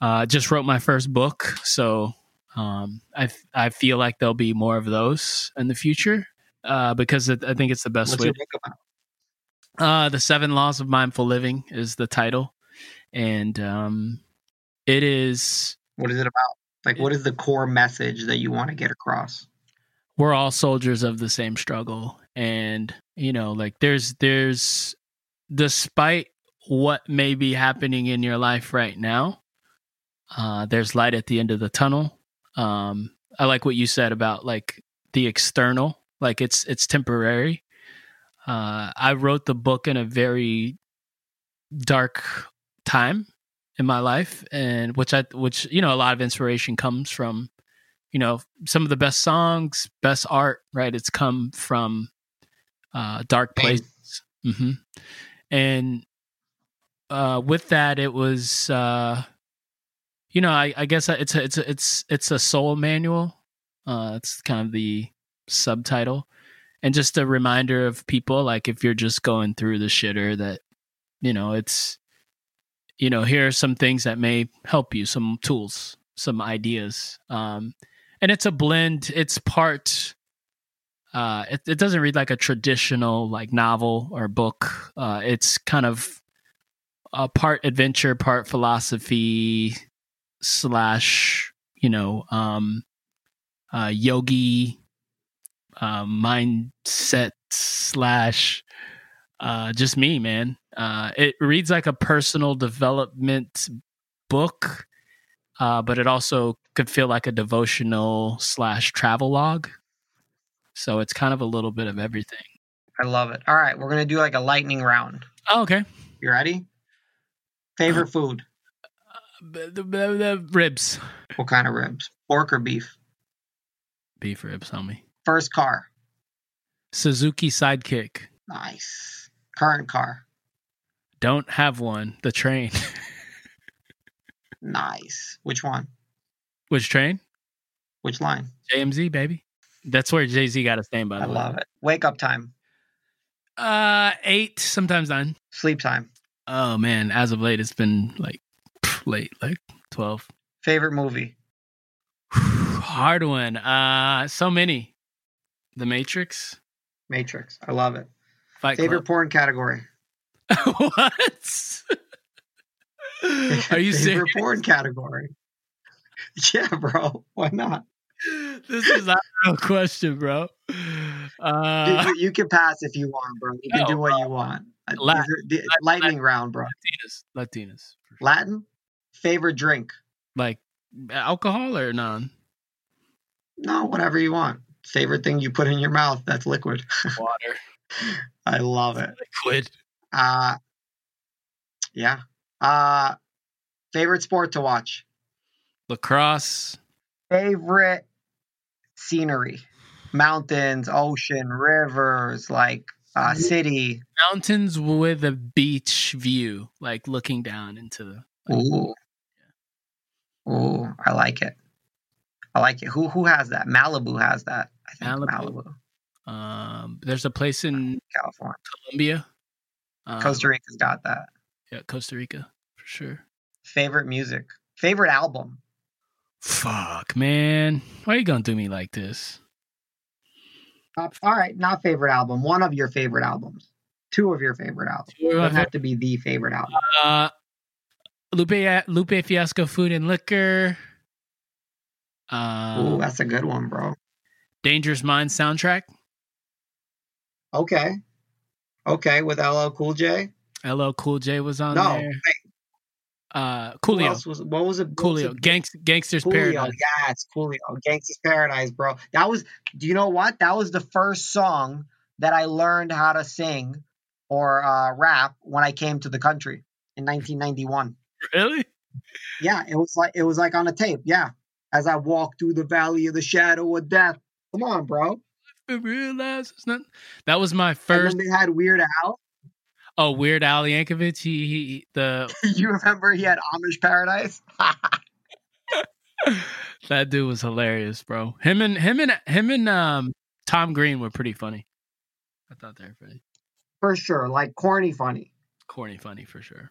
Uh just wrote my first book, so um, I I feel like there'll be more of those in the future uh, because it, I think it's the best What's way. your book about? Uh, the Seven Laws of Mindful Living is the title, and um, it is What is it about? Like, what is the core message that you want to get across? we're all soldiers of the same struggle, and you know, like there's there's despite what may be happening in your life right now. Uh, there's light at the end of the tunnel. Um, I like what you said about like the external, like it's it's temporary. Uh, I wrote the book in a very dark time in my life, and which I which you know a lot of inspiration comes from, you know, some of the best songs, best art, right? It's come from uh, dark places, mm-hmm. and uh, with that, it was. Uh, you know, I, I guess it's a, it's a, it's it's a soul manual. Uh, it's kind of the subtitle, and just a reminder of people like if you're just going through the shitter that, you know, it's, you know, here are some things that may help you, some tools, some ideas, um, and it's a blend. It's part. Uh, it, it doesn't read like a traditional like novel or book. Uh, it's kind of a part adventure, part philosophy, slash you know um uh yogi uh mindset slash uh just me man uh it reads like a personal development book uh but it also could feel like a devotional slash travel log so it's kind of a little bit of everything I love it. All right, we're gonna do like a lightning round. oh, okay You ready? Favorite food? the, the, the ribs What kind of ribs? Pork or beef? beef ribs homie First car? suzuki sidekick Nice. Current car? don't have one the train Nice. Which one? which train Which line? JMZ, baby. That's where Jay Z got his name, by the I way. love it. Wake up time? Uh, eight, sometimes nine. Sleep time? Oh man, as of late, it's been like pff, late, like twelve. Favorite movie? Hard one. Uh, so many. The Matrix. Matrix. I love it. Fight Favorite porn category? What? Are you Favorite serious? porn category? Yeah, bro. Why not? This is not a real question, bro. Uh, you, you can pass if you want, bro. You can no, do what you want. Uh, Latin. these are- the- lightning round, bro. Latinas, Latinas. sure. Latin? Favorite drink? Like alcohol or none? No, whatever you want. Favorite thing you put in your mouth that's liquid. Water, I love it. liquid. Uh yeah. Uh favorite sport to watch. Lacrosse. Favorite scenery. Mountains, ocean, rivers, like uh city. mountains with a beach view, like looking down into the. Like, Ooh. Ooh, I like it. I like it. Who who has that? Malibu has that. I think Malibu. Malibu, um, there's a place in California. Colombia. Um, Costa Rica's got that. Yeah, Costa Rica for sure. Favorite music. Favorite album. Fuck, man, why are you gonna do me like this? Uh, all right, not favorite album. One of your favorite albums. Two of your favorite albums. Two of my Doesn't have to be the favorite album. Uh, Lupe Lupe Fiasco, Food and Liquor. Ooh, Um, that's a good one, bro. Dangerous Minds soundtrack. Okay. Okay, with LL Cool J. LL Cool J was on No, there. wait, Uh, Coolio, was what was it? what was Coolio, it? Gangs, Gangsters Coolio, Paradise. yes, Coolio, Gangsta's Paradise, bro. That was. Do you know what? That was the first song that I learned how to sing or uh, rap when I came to the country in 1991. Really? Yeah, it was like it was like on a tape. Yeah, as I walk through the valley of the shadow of death. Come on, bro. I realize it's not. That was my And first. then they had Weird Al. Oh, Weird Al Yankovic. He, he the you remember he had Amish Paradise? that dude was hilarious, bro. Him and him and him and um Tom Green were pretty funny. I thought they were pretty For sure, like corny funny. corny, funny for sure.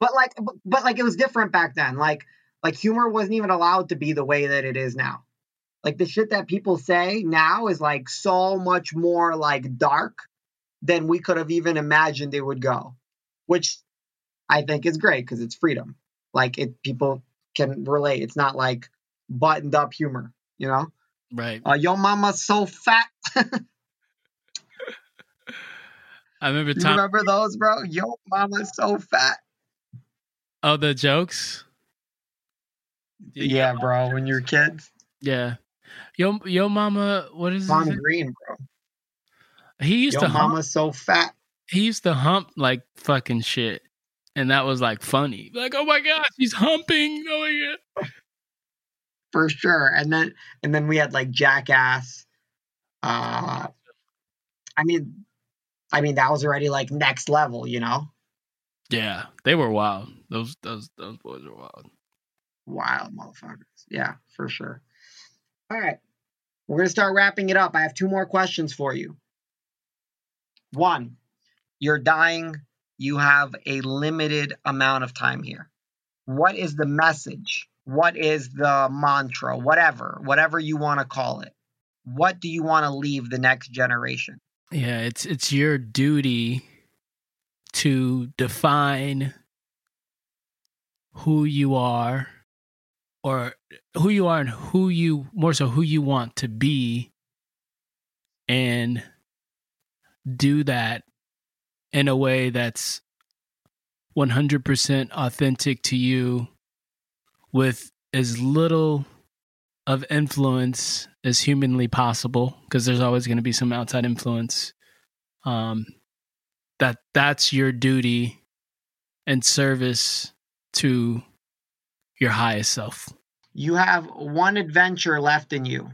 But like but, but like it was different back then. Like like humor wasn't even allowed to be the way that it is now. Like the shit that people say now is like so much more like dark than we could have even imagined it would go. Which I think is great because it's freedom. Like it people can relate. It's not like buttoned up humor, you know? Right. Uh, your mama's so fat. I remember You remember those, bro? Yo, mama's so fat. Oh, the jokes. Yeah, bro. When you're kids, Yeah. Yo, yo, mama. What is it? Green, bro. He used Yo, to hump. mama's so fat. He used to hump like fucking shit, and that was like funny. Like, oh my gosh, he's humping. Oh my god. for sure. And then and then we had like Jackass. Uh I mean I mean that was already like next level, you know? Yeah, they were wild. Those those those boys were wild. Wild motherfuckers. Yeah, for sure. All right. We're gonna start wrapping it up. I have two more questions for you. One, you're dying, you have a limited amount of time here. What is the message? What is the mantra? Whatever, whatever you want to call it. What do you want to leave the next generation? Yeah, it's it's your duty to define who you are or who you are and who you more so who you want to be and do that in a way that's 100% authentic to you with as little of influence as humanly possible because there's always going to be some outside influence. Um that that's your duty and service to your highest self You have one adventure left in you.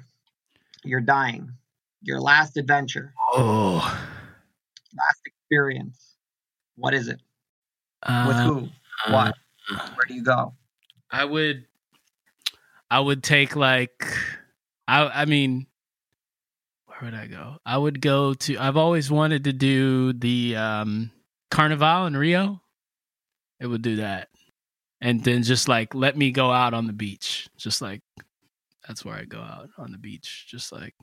You're dying. Your last adventure, oh last experience. What is it? uh, With who? What? Where do you go? i would i would take like i i mean where would i go i would go to i've always wanted to do the um carnival in rio it would do that and then just like let me go out on the beach just like that's where i go out on the beach just like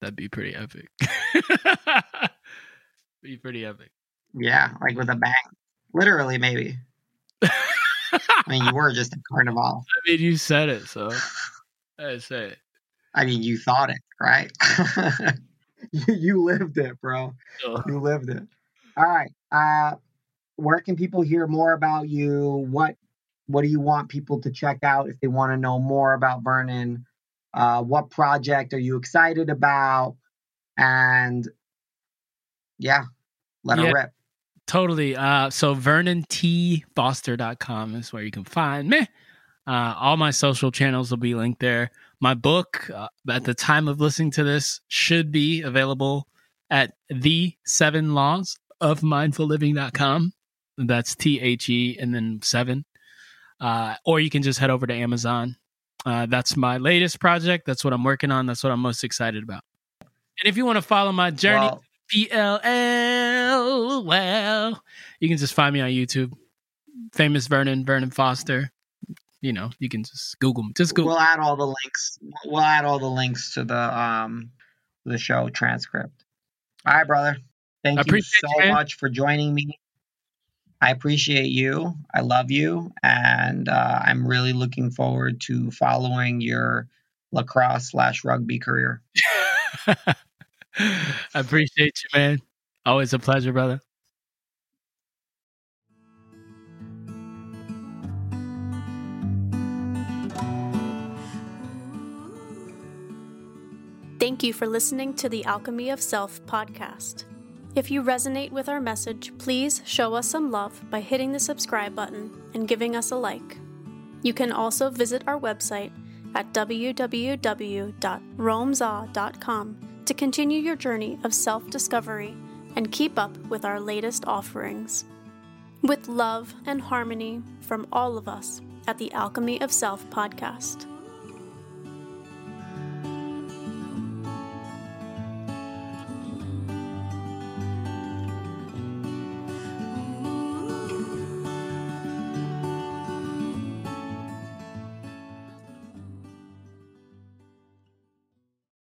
that'd be pretty epic be pretty epic Yeah, like with a bang. Literally, maybe. I mean, you were just a carnival. i mean you said it so i say it I mean, you thought it, right? you, lived it, bro. So, You lived it. All right. Uh, where can people hear more about you? What What do you want people to check out if they want to know more about Vernon? Uh, what project are you excited about? And yeah, let Yeah. her rip. Totally. Uh, so vernontfoster.com is where you can find me. Uh, all my social channels will be linked there. My book, uh, at the time of listening to this, should be available at the seven laws of mindfulliving.com. That's T H E and then seven. Uh, or you can just head over to Amazon. Uh, that's my latest project. That's what I'm working on. That's what I'm most excited about. And if you want to follow my journey, Well, PLL. Well, you can just find me on YouTube. Famous Vernon, Vernon Foster. You know, you can just Google me. Just Google. we'll add all the links. We'll add all the links to the um the show transcript. All right, brother. Thank I you so you, much for joining me. I appreciate you. I love you, and uh, I'm really looking forward to following your lacrosse slash rugby career. I appreciate you, man. Always a pleasure, brother. Thank you for listening to the Alchemy of Self podcast. If you resonate with our message, please show us some love by hitting the subscribe button and giving us a like. You can also visit our website at www.romza.com to continue your journey of self discovery and keep up with our latest offerings. With love and harmony from all of us at the Alchemy of Self podcast.